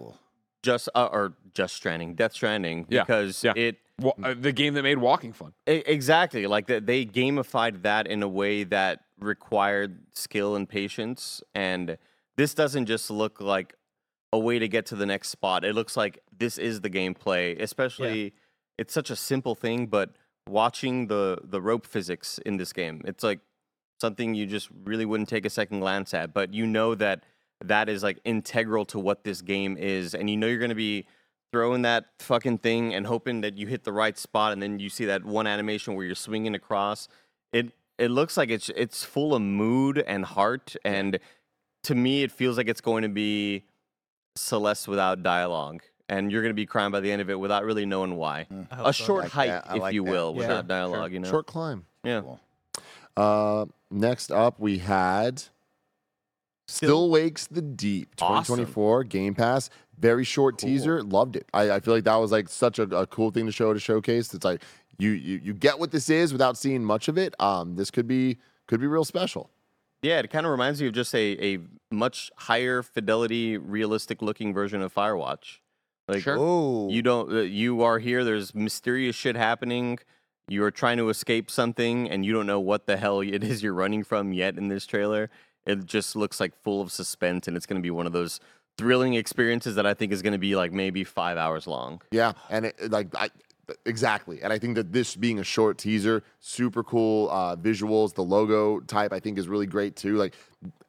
just uh, or just Stranding, Death Stranding, Yeah, because yeah. it Wa- uh, the game that made walking fun. Exactly. Like that they gamified that in a way that required skill and patience. And this doesn't just look like a way to get to the next spot. It looks like this is the gameplay, especially it's such a simple thing, but watching the the rope physics in this game, it's like something you just really wouldn't take a second glance at, but you know that that is like integral to what this game is and you know you're going to be throwing that fucking thing and hoping that you hit the right spot and then you see that one animation where you're swinging across it it looks like it's it's full of mood and heart and to me it feels like it's going to be celeste without dialogue and you're going to be crying by the end of it without really knowing why I a short like hike that. I if like you that. will Yeah. without Sure, dialogue you know Short climb. yeah Cool. Uh, next up, we had Still Wakes the Deep, Awesome. 2024 Game Pass. Very short teaser. Loved it. I, I feel like that was like such a, a cool thing to show to showcase. It's like you, you you get what this is without seeing much of it. Um, this could be could be real special. Yeah, it kind of reminds me of just a, a much higher fidelity, realistic looking version of Firewatch. Like Sure. Oh, you don't, uh, you are here. There's mysterious shit happening. You are trying to escape something, and you don't know what the hell it is you're running from yet in this trailer. It just looks like full of suspense, and it's going to be one of those thrilling experiences that I think is going to be like maybe five hours long. Yeah, and it, like I exactly, and I think that this being a short teaser, super cool uh, visuals. The logo type I think is really great too. Like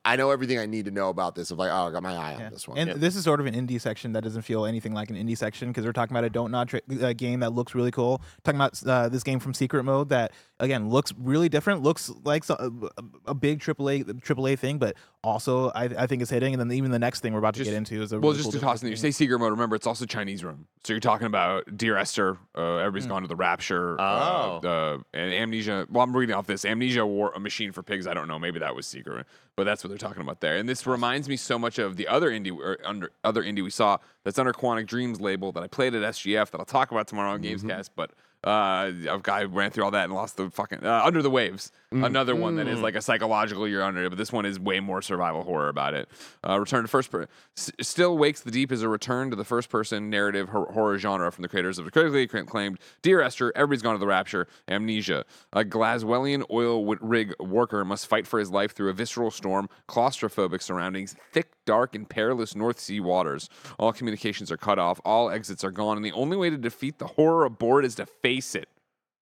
I know everything I need to know about this. Of like, oh, I got my eye Yeah. on this one. And this is sort of an indie section that doesn't feel anything like an indie section because we're talking about a don't nod tra- uh, game that looks really cool. Talking about uh, this game from Secret Mode that again looks really different. Looks like so, a, a big AAA AAA thing, but also I, I think is hitting. And then even the next thing we're about to Just- get into is a Well, really just cool to toss in there, you say secret mode. Remember, it's also Chinese room. So you're talking about Dear Esther. Uh, everybody's gone to the Rapture. Oh. Uh, uh, and Amnesia. Well, I'm reading off this. Amnesia War, a machine for pigs. I don't know. Maybe that was secret, but that's what they're talking about there. And this reminds me so much of the other indie or under other indie we saw that's under Quantic Dreams label that I played at SGF that I'll talk about tomorrow on Gamescast. But uh, a guy ran through all that and lost the fucking uh, Under the Waves. Another one that is like a psychological you're under it, but this one is way more survival horror about it. Uh, return to first person. S- Still Wakes the Deep is a return to the first person narrative hor- horror genre from the creators of the critically acclaimed Dear Esther, Everybody's Gone to the Rapture, Amnesia. A Glaswellian oil wi- rig worker must fight for his life through a visceral storm, claustrophobic surroundings, thick, dark, and perilous North Sea waters. All communications are cut off, all exits are gone, and the only way to defeat the horror aboard is to face it.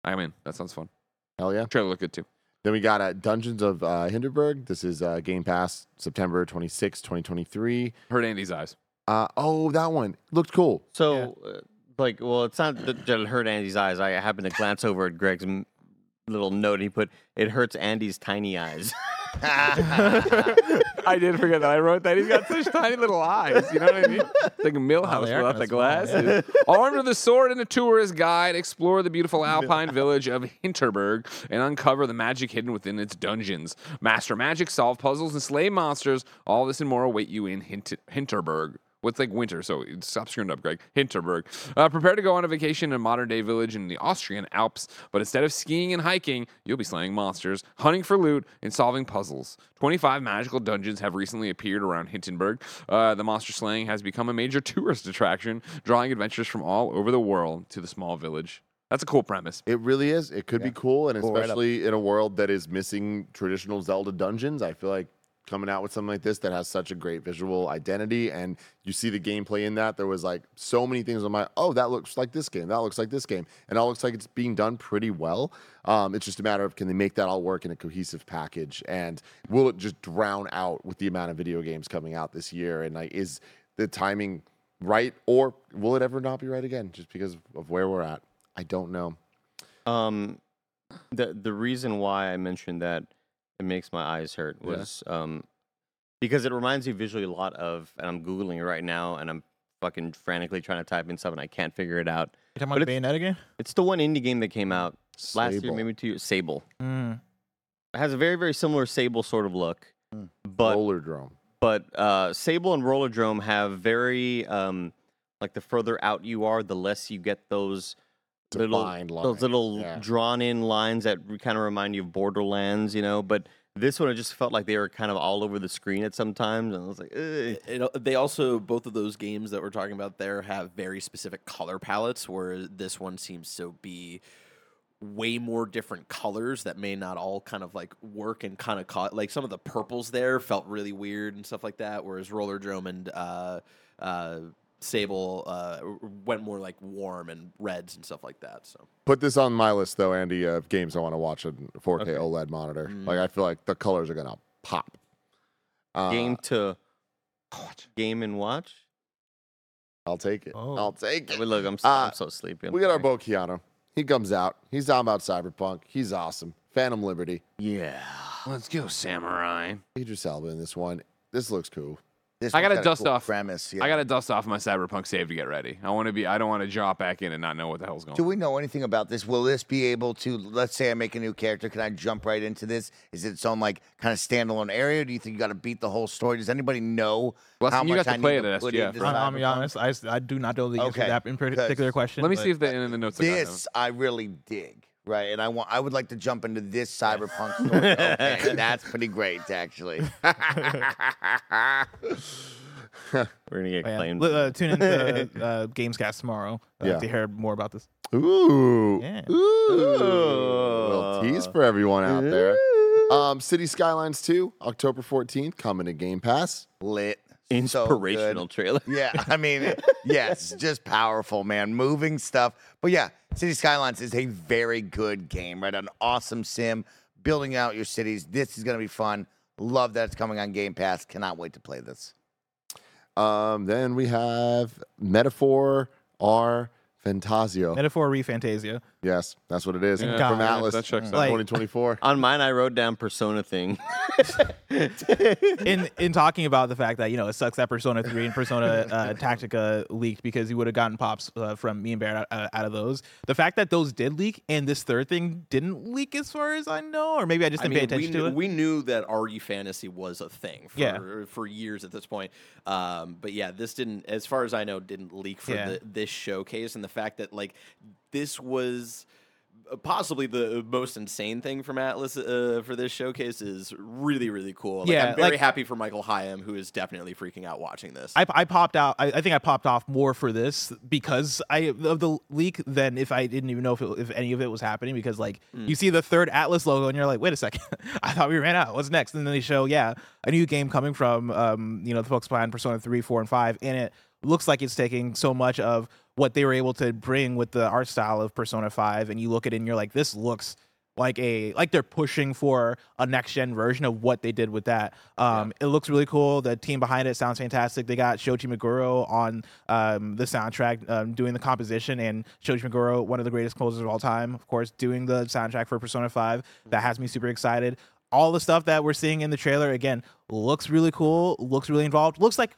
I mean, that sounds fun. Hell yeah. Trailer looked good too. Then we got uh, Dungeons of uh, Hindenburg. This is uh, Game Pass, September 26, 2023. Hurt Andy's eyes. Uh, oh, that one looked cool. So, uh, like, well, it's not that that it hurt Andy's eyes. I happened to glance over at Greg's m- little note. He put, "It hurts Andy's tiny eyes." I did forget that I wrote that. He's got such tiny little eyes. You know what I mean? It's like a Milhouse are without the glasses. Armed with a sword and a tourist guide, explore the beautiful alpine village of Hinterberg and uncover the magic hidden within its dungeons. Master magic, solve puzzles, and slay monsters. All this and more await you in Hint- Hinterberg. What's like winter? So stop screwing up, Greg. Hinterberg. Uh, prepare to go on a vacation in a modern day village in the Austrian Alps, but instead of skiing and hiking, you'll be slaying monsters, hunting for loot, and solving puzzles. 25 magical dungeons have recently appeared around Hindenburg. Uh, the monster slaying has become a major tourist attraction, drawing adventurers from all over the world to the small village. That's a cool premise. It really is. It could be cool, and Cool, right especially in a world that is missing traditional Zelda dungeons, I feel like coming out with something like this that has such a great visual identity and you see the gameplay in that there was like so many things on my oh that looks like this game that looks like this game and all looks like it's being done pretty well. Um, it's just a matter of can they make that all work in a cohesive package and will it just drown out with the amount of video games coming out this year? And like is the timing right or will it ever not be right again just because of where we're at? I don't know. Um, the the reason why I mentioned that it makes my eyes hurt Yeah. was um because it reminds me visually a lot of, and I'm googling it right now, and I'm fucking frantically trying to type in something I can't figure it out. You talking But about it's- Bayonetta game? It's the one indie game that came out last year, maybe two years. Sable. Mm. It has a very very similar Sable sort of look, Hmm. but Rollerdrome but uh, Sable and Rollerdrome have very um, like the further out you are, the less you get those little those little yeah. drawn in lines that kind of remind you of Borderlands, you know. But this one, it just felt like they were kind of all over the screen at some times, and I was like, Ugh. It, they also both of those games that we're talking about there have very specific color palettes, where this one seems to be way more different colors that may not all kind of like work and kind of caught like some of the purples there felt really weird and stuff like that whereas Rollerdrome and uh uh sable uh went more like warm and reds and stuff like that so Put this on my list though, Andy, of games I want to watch on 4K Okay. OLED monitor. Mm. Like I feel like the colors are gonna pop. Uh, game to game and watch. I'll take it. Oh. I'll take But it. look, I'm, s- Uh, I'm so sleepy. I'm We got our sorry. Bo Keanu. He comes out. He's talking about Cyberpunk. He's awesome. Phantom Liberty. Yeah. Let's go, samurai. Idris Elba in this one. This looks cool. This I gotta got dust cool off- premise. Yeah. I gotta dust off my cyberpunk save to get ready. I want to be. I don't want to drop back in and not know what the hell's going. On. Do on. we know anything about this? Will this be able to? Let's say I make a new character. Can I jump right into this? Is it its own like kind of standalone area? Do you think you got to beat the whole story? Does anybody know Listen, how you much got to I play need it to at put SGF, into right? I- I'll be Cyberpunk? honest. I do not know the answer Okay, to that in particular question. Let me see if the in the notes. I got. This I really dig, right? And I want I would like to jump into this cyberpunk story. okay, that's pretty great, actually. We're gonna get Oh, Yeah. claimed. L- Uh, tune in to uh, Gamescast tomorrow uh, Yeah. to hear more about this. Ooh. Yeah. Ooh. Little tease for everyone out there. Um, City Skylines 2, October 14th, coming to Game Pass. Lit. So. Inspirational trailer. Yeah, I mean, yes, just powerful, man. Moving stuff. But yeah, City Skylines is a very good game, right? An awesome sim, building out your cities. This is going to be fun. Love that it's coming on Game Pass. Cannot wait to play this. Um, then we have Metaphor R Fantasio. Metaphor ReFantazio. Yes, that's what it is. Yeah, From God. Atlus that checks out. Like- 2024. On mine, I wrote down Persona thing. in in talking about the fact that you know it sucks that Persona 3 and Persona uh, Tactica leaked because you would have gotten pops uh, from me and Barrett out, out of those. The fact that those did leak and this third thing didn't leak, as far as I know, or maybe I just didn't mean, pay attention knew, to it. we knew that RE fantasy was a thing for Yeah. for years at this point. Um, but yeah, this didn't, as far as I know, didn't leak for Yeah. the, this showcase, and the fact that like this was uh, possibly the most insane thing from Atlus uh, for this showcase is really really cool. Like, Yeah, I'm very like- happy for Michael Higham, who is definitely freaking out watching this. I, I popped out. I, I think I popped off more for this because I of the leak than if I didn't even know if, it, if any of it was happening. Because like you see the third Atlus logo and you're like, wait a second, I thought we ran out. What's next? And then they show yeah a new game coming from um you know the folks behind Persona three, four, and five, and it looks like it's taking so much of what they were able to bring with the art style of Persona five, and you look at it and you're like, this looks like a like they're pushing for a next gen version of what they did with that. Um, It looks really cool. The team behind it sounds fantastic. They got Shoji Meguro on um, the soundtrack um, doing the composition, and Shoji Meguro, one of the greatest composers of all time, of course, doing the soundtrack for Persona Five. That has me super excited. All the stuff that we're seeing in the trailer again looks really cool. Looks really involved. Looks like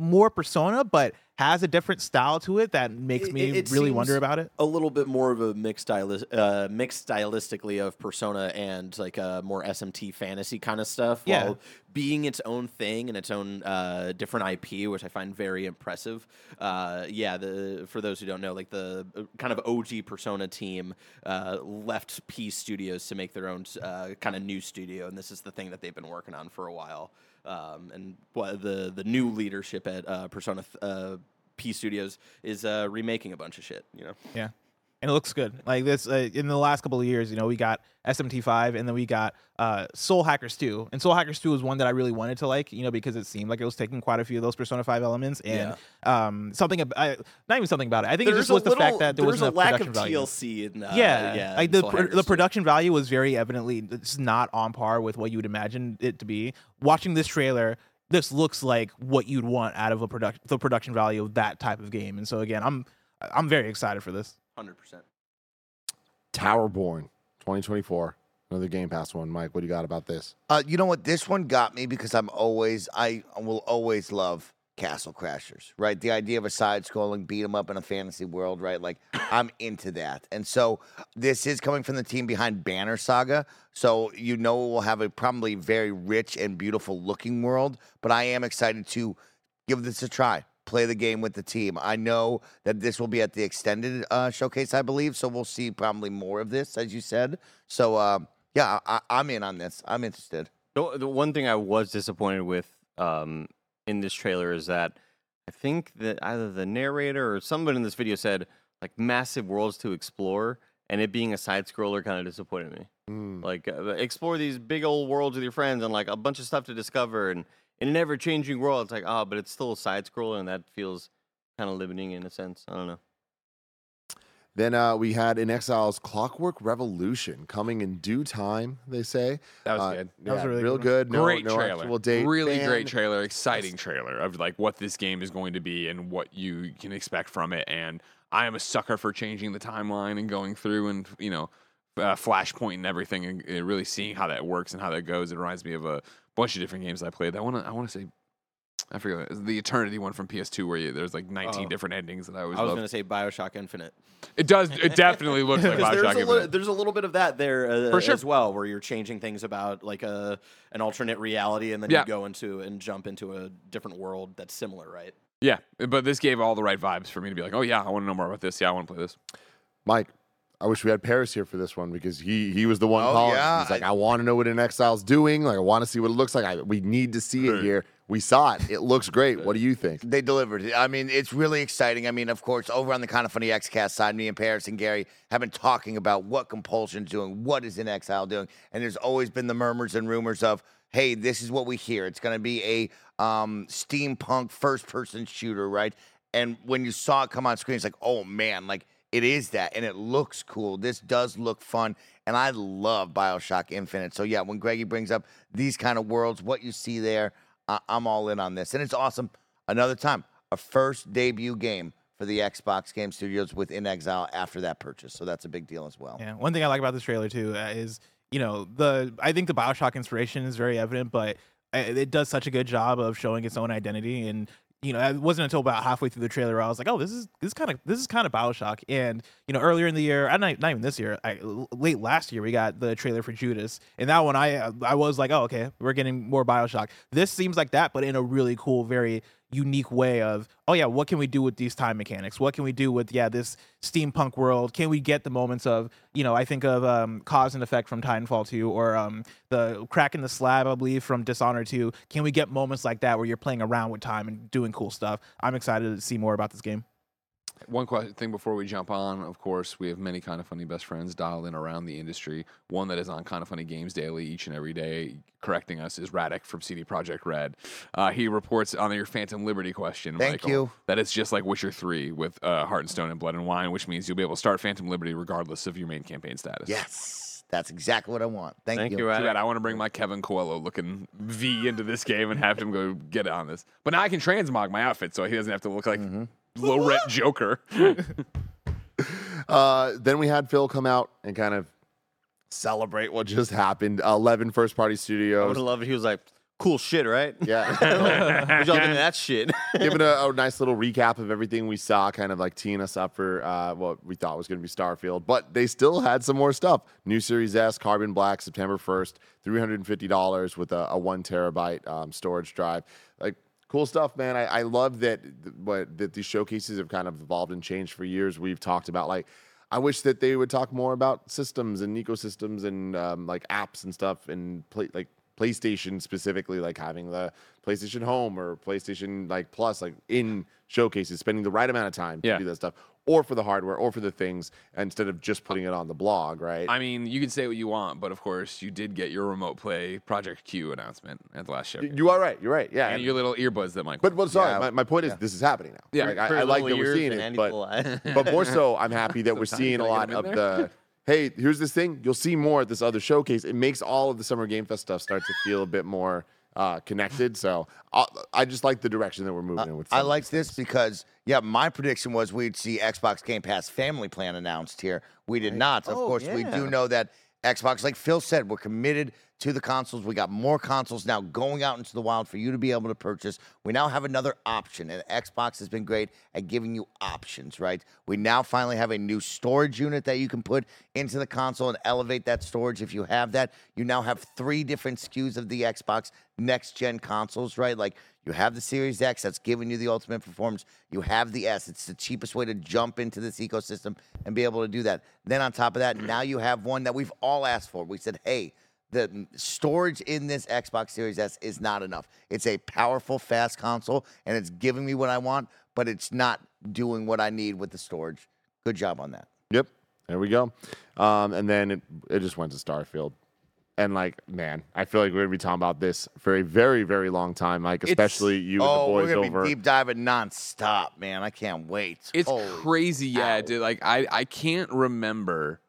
more Persona, but has a different style to it that makes It- me it- really wonder about it. a little bit more of a mixed stylist, uh, mixed stylistically of Persona and like a more SMT fantasy kind of stuff. Yeah. while being its own thing and its own uh, different IP, which I find very impressive. Uh, yeah, the for those who don't know, like the uh, kind of OG Persona team uh, left P Studios to make their own uh, kind of new studio, and this is the thing that they've been working on for a while. Um, and what the the new leadership at uh, Persona uh, P Studios is uh, remaking a bunch of shit. You know. Yeah. And it looks good. Like this uh, in the last couple of years, you know, we got SMT5 and then we got uh, Soul Hackers 2. And Soul Hackers 2 was one that I really wanted to like, you know, because it seemed like it was taking quite a few of those Persona 5 elements and um, something ab- not even something about it. I think it just was the fact that there there's wasn't a lack of value. TLC in uh, yeah, yeah, like the pr- the production value was very evidently it's not on par with what you would imagine it to be. Watching this trailer, this looks like what you'd want out of a production the production value of that type of game. And so again, I'm I'm very excited for this. Hundred percent. Towerborn 2024. Another Game Pass one. Mike, what do you got about this? Uh, you know what? This one got me because I'm always, I will always love Castle Crashers, right? The idea of a side scrolling beat 'em up in a fantasy world, right? Like, I'm into that. And so this is coming from the team behind Banner Saga. So you know it will have a probably very rich and beautiful looking world, but I am excited to give this a try. Play the game with the team. I know that this will be at the extended uh, showcase, I believe. So we'll see probably more of this, as you said. So uh, yeah, I, I'm in on this. I'm interested. The, the one thing I was disappointed with um, in this trailer is that I think that either the narrator or somebody in this video said like massive worlds to explore, and it being a side scroller kind of disappointed me. Mm. Like uh, explore these big old worlds with your friends and like a bunch of stuff to discover, and in an ever changing world, it's like oh, but it's still a side scroller, and that feels kind of limiting in a sense. I don't know. Then uh, we had inXile's Clockwork Revolution coming in due time, they say. That was Uh, good. That was yeah, a really real good good. No, great no trailer. date. Really Fan- great trailer. Exciting trailer of like what this game is going to be and what you can expect from it. And I am a sucker for changing the timeline and going through and you know uh, Flashpoint and everything and uh, really seeing how that works and how that goes. It reminds me of a bunch of different games I played. I want to I want to say. I forget it's the Eternity one from PS2 where you, there's like 19 Oh. different endings that I always I was gonna say Bioshock Infinite. It does. It definitely looks like Bioshock. there's a, Infinite. li- there's a little bit of that there uh, For sure. as well, where you're changing things about like a an alternate reality, and then Yeah. you go into and jump into a different world that's similar, right? Yeah, but this gave all the right vibes for me to be like, oh yeah, I want to know more about this. Yeah, I want to play this. Mike, I wish we had Paris here for this one because he he was the one Oh, calling. yeah, He's like, I- want to know what inXile's doing. Like, I want to see what it looks like. I, we need to see it here. We saw it. It looks great. What do you think? They delivered. I mean, it's really exciting. I mean, of course, over on the Kind of Funny XCast side, me and Paris and Gary have been talking about what Compulsion's doing, what is inXile doing, and there's always been the murmurs and rumors of, hey, this is what we hear. It's going to be a um, steampunk first-person shooter, right? And when you saw it come on screen, it's like, oh man, like it is that, and it looks cool. This does look fun, and I love Bioshock Infinite. So yeah, when Greggy brings up these kind of worlds, what you see there, I- I'm all in on this, and it's awesome. Another time, a first debut game for the Xbox Game Studios with inXile after that purchase, so that's a big deal as well. Yeah, one thing I like about this trailer too uh, is you know the I think the Bioshock inspiration is very evident, but uh, it does such a good job of showing its own identity. And you know, it wasn't until about halfway through the trailer where I was like, oh, this is this kind of this is kind of Bioshock. And you know, earlier in the year, not, not even this year, I, late last year, we got the trailer for Judas, and that one I I was like, oh, okay, we're getting more Bioshock. This seems like that, but in a really cool, very unique way of oh yeah what can we do with these time mechanics? What can we do with yeah this steampunk world? Can we get the moments of you know i think of um, cause and effect from titanfall 2 or um, the crack in the slab i believe from dishonor 2 can we get moments like that where you're playing around with time and doing cool stuff? I'm excited to see more about this game One question, thing before we jump on, of course, we have many kind of funny best friends dialed in around the industry. One that is on kind of funny games daily each and every day, correcting us is Radek from CD Projekt Red. Uh, he reports on your Phantom Liberty question, Thank Michael, you. that it's just like Witcher Three with uh, Heart and Stone and Blood and Wine, which means you'll be able to start Phantom Liberty regardless of your main campaign status. Yes, that's exactly what I want. Thank, Thank you. you, Too bad I want to bring my Kevin Coello looking V into this game and have him go get it on this. But now I can transmog my outfit so he doesn't have to look like low rent Joker. Uh, then we had Phil come out and kind of celebrate what just happened. 11 first party Studios. I would studios. have loved it. He was like, "Cool shit, right?" Yeah. What y'all think of that shit? Giving a, a nice little recap of everything we saw, kind of like teeing us up for uh, what we thought was going to be Starfield. But they still had some more stuff. New Series S, Carbon Black, September 1st, $350 with a, a one terabyte um, storage drive. Cool stuff, man. I, I love that, th- what, that these showcases have kind of evolved and changed for years. We've talked about, like, I wish that they would talk more about systems and ecosystems and um, like apps and stuff and play, like PlayStation specifically, like having the PlayStation Home or PlayStation like Plus, like in showcases, spending the right amount of time to Yeah. do that stuff, or for the hardware, or for the things, instead of just putting it on the blog, right? I mean, you can say what you want, but of course, you did get your remote play Project Q announcement at the last show. you are right. You're right. Yeah. and your little earbuds that Mike. but but sorry, Yeah. my, my point is this is happening now. Yeah. Like, I, I like that we're seeing it, but but more so, I'm happy that we're seeing a lot of in the. Hey, here's this thing. You'll see more at this other showcase. It makes all of the Summer Game Fest stuff start to feel a bit more uh, connected. So I, I just like the direction that we're moving in with. I some of like these this things. because yeah, my prediction was we'd see Xbox Game Pass Family Plan announced here. We did not. Of Oh, course, we do know that Xbox, like Phil said, we're committed to the consoles. We got more consoles now going out into the wild for you to be able to purchase. We now have another option, and Xbox has been great at giving you options, right? We now finally have a new storage unit that you can put into the console and elevate that storage if you have that. You now have three different SKUs of the Xbox next gen consoles, right? Like you have the Series X that's giving you the ultimate performance. You have the S. It's the cheapest way to jump into this ecosystem and be able to do that. Then on top of that, now you have one that we've all asked for. We said, hey, the storage in this Xbox Series S is not enough. It's a powerful, fast console, and it's giving me what I want, but it's not doing what I need with the storage. Good job on that. Yep. There we go. Um, and then it, it just went to Starfield. And like, man, I feel like we're gonna be talking about this for a very, very long time, Mike. Especially you and oh, the boys we're gonna over. be deep diving nonstop, man. I can't wait. It's Holy crazy, yeah, cow. dude. Like I, I can't remember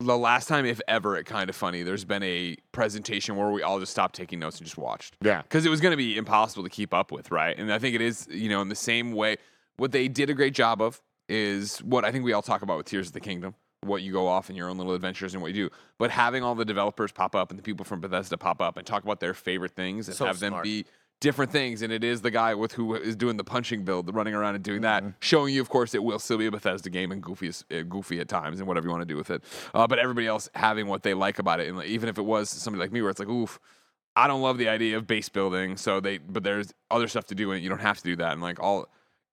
the last time, if ever, at kind of funny. There's been a presentation where we all just stopped taking notes and just watched. Yeah. because it was going to be impossible to keep up with, right? And I think it is, you know, in the same way. What they did a great job of is what I think we all talk about with Tears of the Kingdom. What you go off in your own little adventures and what you do, but having all the developers pop up and the people from Bethesda pop up and talk about their favorite things and So have them be different things. And it is the guy with who is doing the punching build, running around and doing Mm-hmm. that, showing you, of course, it will still be a Bethesda game and goofy, as- uh, goofy at times and whatever you want to do with it. Uh, but everybody else having what they like about it, and like, even if it was somebody like me, where it's like, oof. I don't love the idea of base building, so they. But there's other stuff to do, and you don't have to do that. And like all,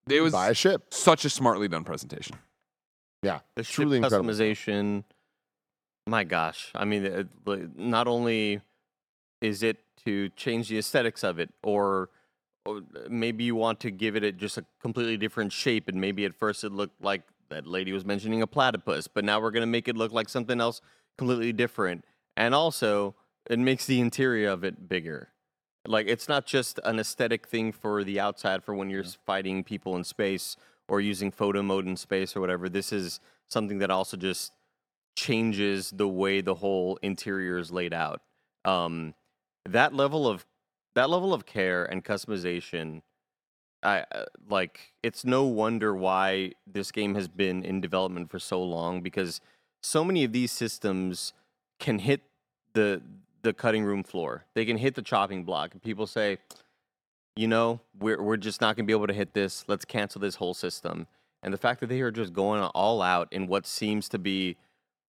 it was Buy a ship. such a smartly done presentation. Yeah. The ship Truly incredible. customization. My gosh, I mean, it, not only is it to change the aesthetics of it, or, or maybe you want to give it a, just a completely different shape, and maybe at first it looked like that lady was mentioning a platypus, but now we're gonna make it look like something else completely different, and also it makes the interior of it bigger. Like it's not just an aesthetic thing for the outside for when you're s fighting people in space or using photo mode in space or whatever. This is something that also just changes the way the whole interior is laid out. Um, that level of that level of care and customization, I uh, like. It's no wonder why this game has been in development for so long because so many of these systems can hit the the cutting room floor. They can hit the chopping block, and people say, you know, we're we're just not going to be able to hit this. Let's cancel this whole system. And the fact that they are just going all out in what seems to be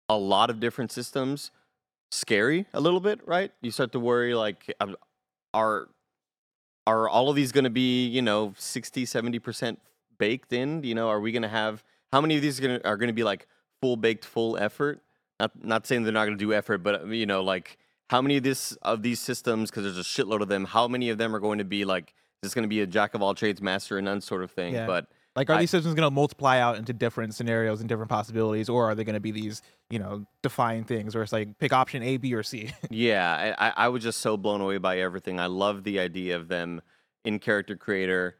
a lot of different systems, scary a little bit, right? You start to worry like um, are are all of these going to be, you know, 60, 70% baked in? You know, are we going to have how many of these are going to are going to be like full baked full effort? Not not saying they're not going to do effort, but uh, you know, like how many of this of these systems because there's a shitload of them, how many of them are going to be like is this going to be a jack of all trades, master of none sort of thing? Yeah. But Like, are I- these systems going to multiply out into different scenarios and different possibilities, or are they going to be these, you know, define things where it's like pick option A, B, or C? Yeah, I, I I was just so blown away by everything. I love the idea of them in Character Creator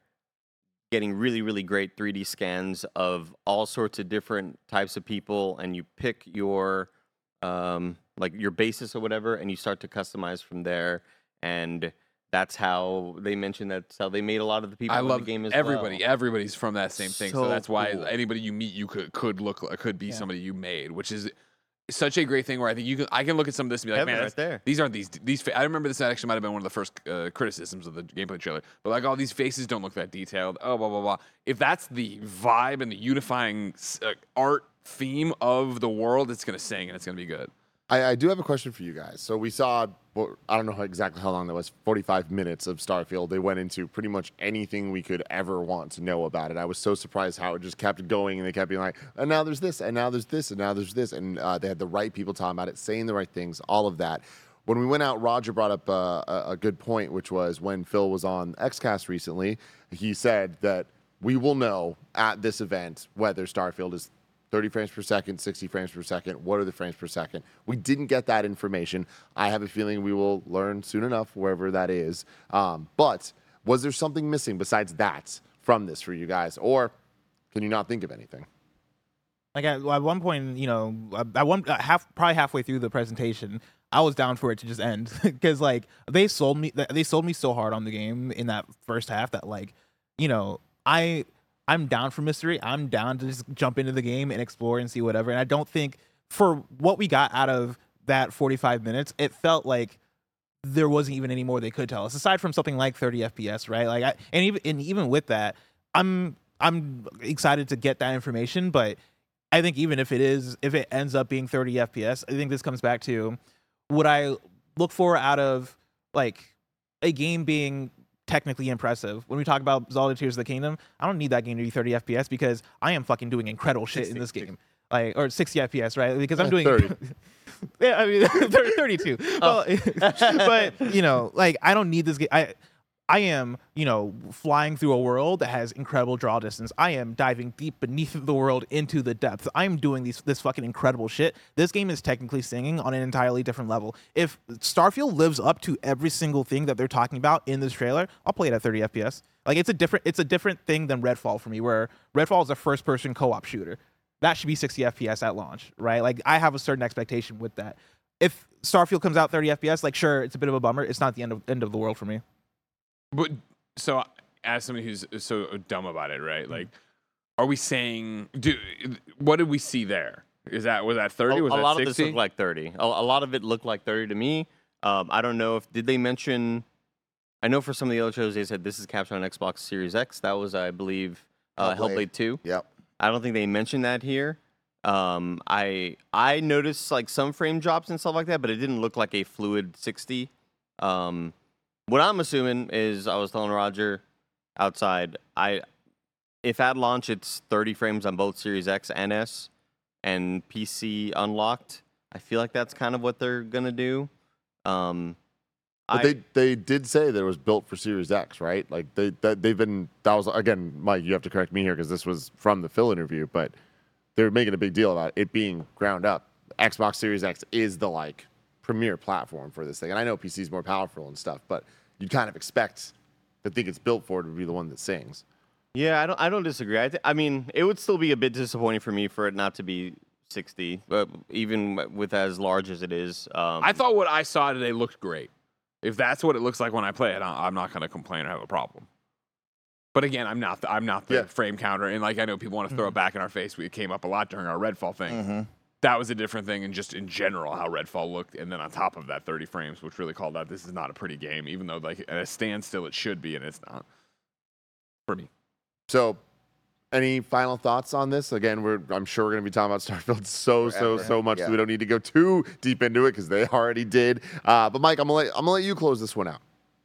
getting really, really great 3D scans of all sorts of different types of people, and you pick your um, like your basis or whatever, and you start to customize from there. And that's how they mentioned that's how they made a lot of the people I in love the game as everybody. well. Everybody's from that same thing, so, So that's why cool. anybody you meet you could could look like- could be Yeah. somebody you made, which is such a great thing. Where I think you can I can look at some of this and be like, Heaven man, right that's- there. these aren't these these. Fa- I remember this actually might have been one of the first uh, criticisms of the gameplay trailer, but like all these faces don't look that detailed. Oh, blah blah blah. If that's the vibe and the unifying uh, art theme of the world, it's gonna sing and it's gonna be good. I, I do have a question for you guys. So we saw, well, I don't know how, exactly how long that was, 45 minutes of Starfield. They went into pretty much anything we could ever want to know about it. I was so surprised how it just kept going and they kept being like, and now there's this, and now there's this, and now there's this. And uh, they had the right people talking about it, saying the right things, all of that. when we went out, Roger brought up uh, a, a good point, which was when Phil was on XCast recently, he said that we will know at this event whether Starfield is 30 frames per second, 60 frames per second. What are the frames per second? We didn't get that information. I have a feeling we will learn soon enough, wherever that is. Um, but was there something missing besides that from this for you guys? Or can you not think of anything? Like at, at one point, you know, at one uh, half probably halfway through the presentation, I was down for it to just end because like they sold me they sold me so hard on the game in that first half that like you know I I'm down for mystery. I'm down to just jump into the game and explore and see whatever. And I don't think for what we got out of that 45 minutes, it felt like there wasn't even any more they could tell us aside from something like 30 FPS, right? Like I and even and even with that, I'm I'm excited to get that information, but I think even if it is if it ends up being 30 FPS, I think this comes back to what I look for out of like a game being technically impressive. When we talk about Zelda Tears of the Kingdom, I don't need that game to be 30 FPS because I am fucking doing incredible shit in this game. Like or 60 FPS, right? Because I'm Uh, doing 30. yeah, I mean 30, 32. Well, but you know, like I don't need this game. I I am, you know, flying through a world that has incredible draw distance. I am diving deep beneath the world into the depths. I am doing these this fucking incredible shit. This game is technically singing on an entirely different level. If Starfield lives up to every single thing that they're talking about in this trailer, I'll play it at 30 FPS. Like it's a different it's a different thing than Redfall for me, where Redfall is a first person co-op shooter. That should be 60 FPS at launch, right? Like I have a certain expectation with that. If Starfield comes out 30 FPS, like sure, it's a bit of a bummer. It's not the end of end of the world for me. But so, as somebody who's so dumb about it, right? Like, are we saying, do what did we see there? Is that was that A, thirty? Was a that lot 60? of this looked like 30. A, a lot of it looked like 30 to me. Um, I don't know if did they mention. I know for some of the other shows they said this is captured on Xbox Series X. That was, I believe, uh, Hellblade. Hellblade 2. Yep. I don't think they mentioned that here. Um, I I noticed like some frame drops and stuff like that, but it didn't look like a fluid 60. Um, what I'm assuming is I was telling Roger outside. I if at launch it's 30 frames on both Series X and S, and PC unlocked. I feel like that's kind of what they're gonna do. Um, But I, they they did say that it was built for Series X, right? Like they that they've been that was again, Mike. You have to correct me here because this was from the Phil interview, but they're making a big deal about it being ground up. Xbox Series X is the like premier platform for this thing, and I know PC is more powerful and stuff, but you'd kind of expect the thing it's built for to be the one that sings. Yeah, I don't. I don't disagree. I, th- I mean, it would still be a bit disappointing for me for it not to be 60, but even with as large as it is. Um, I thought what I saw today looked great. If that's what it looks like when I play it, I- I'm not going to complain or have a problem. But again, I'm not. The, I'm not the Yeah. frame counter, and like I know people want to throw it back in our face. We came up a lot during our Redfall thing. That was a different thing, and just in general how Redfall looked, and then on top of that, 30 frames, which really called out this is not a pretty game, even though like at a standstill it should be, and it's not. For me, So, any final thoughts on this? Again, we're I'm sure we're going to be talking about Starfield so so Forever. so much. Yeah. We don't need to go too deep into it because they already did. Uh, but Mike, I'm gonna let, I'm gonna let you close this one out.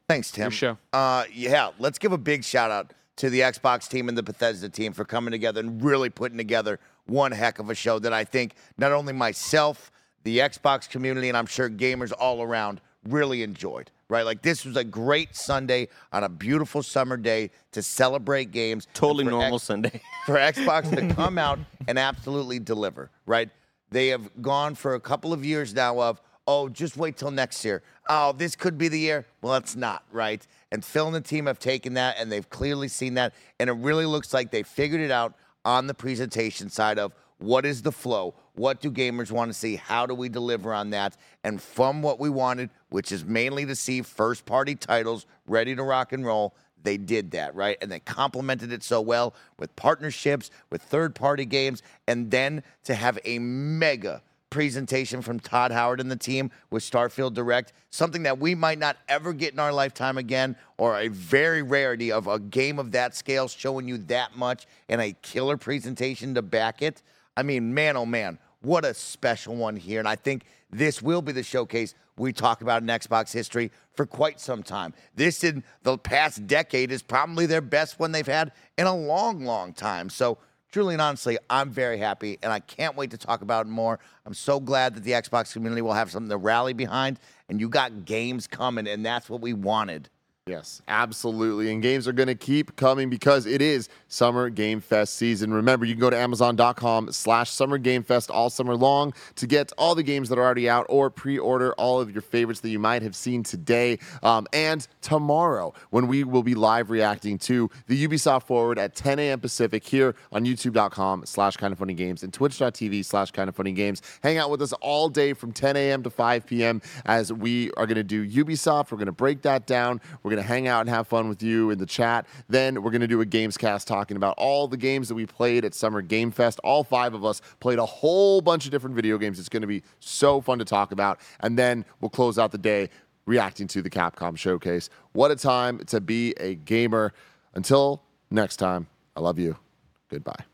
Thanks, Tim. Your show. Uh, yeah, let's give a big shout out to the Xbox team and the Bethesda team for coming together and really putting together one heck of a show that I think not only myself, the Xbox community, and I'm sure gamers all around really enjoyed. Right, like this was a great Sunday on a beautiful summer day to celebrate games. totally normal X- Sunday. for Xbox to come out and absolutely deliver, right? They have gone for a couple of years now of, oh, just wait till next year. Oh, this could be the year. Well, it's not, right? And Phil and the team have taken that and they've clearly seen that. And it really looks like they figured it out on the presentation side of what is the flow? What do gamers want to see? How do we deliver on that? And from what we wanted, which is mainly to see first party titles ready to rock and roll, they did that, right? And they complemented it so well with partnerships, with third party games, and then to have a mega presentation from Todd Howard and the team with Starfield Direct, something that we might not ever get in our lifetime again, or a very rarity of a game of that scale showing you that much and a killer presentation to back it. I mean, man, oh man, what a special one here. And I think this will be the showcase we talk about in Xbox history for quite some time. This in the past decade is probably their best one they've had in a long, long time. So truly and honestly, I'm very happy, and I can't wait to talk about it more. I'm so glad that the Xbox community will have something to rally behind, and you got games coming, and that's what we wanted. Yes, absolutely. And games are going to keep coming because it is Summer Game Fest season. Remember, you can go to Amazon.com slash Summer Game Fest all summer long to get all the games that are already out or pre-order all of your favorites that you might have seen today um, and tomorrow when we will be live reacting to the Ubisoft Forward at 10 a.m. Pacific here on YouTube.com slash Kinda Funny Games and Twitch.tv slash Kinda Funny Games. Hang out with us all day from 10 a.m. to 5 p.m. as we are going to do Ubisoft. We're going to break that down. We're going to hang out and have fun with you in the chat. Then we're going to do a games cast talking about all the games that we played at Summer Game Fest. All five of us played a whole bunch of different video games. It's going to be so fun to talk about. And then we'll close out the day reacting to the Capcom showcase. What a time to be a gamer. Until next time, I love you. Goodbye.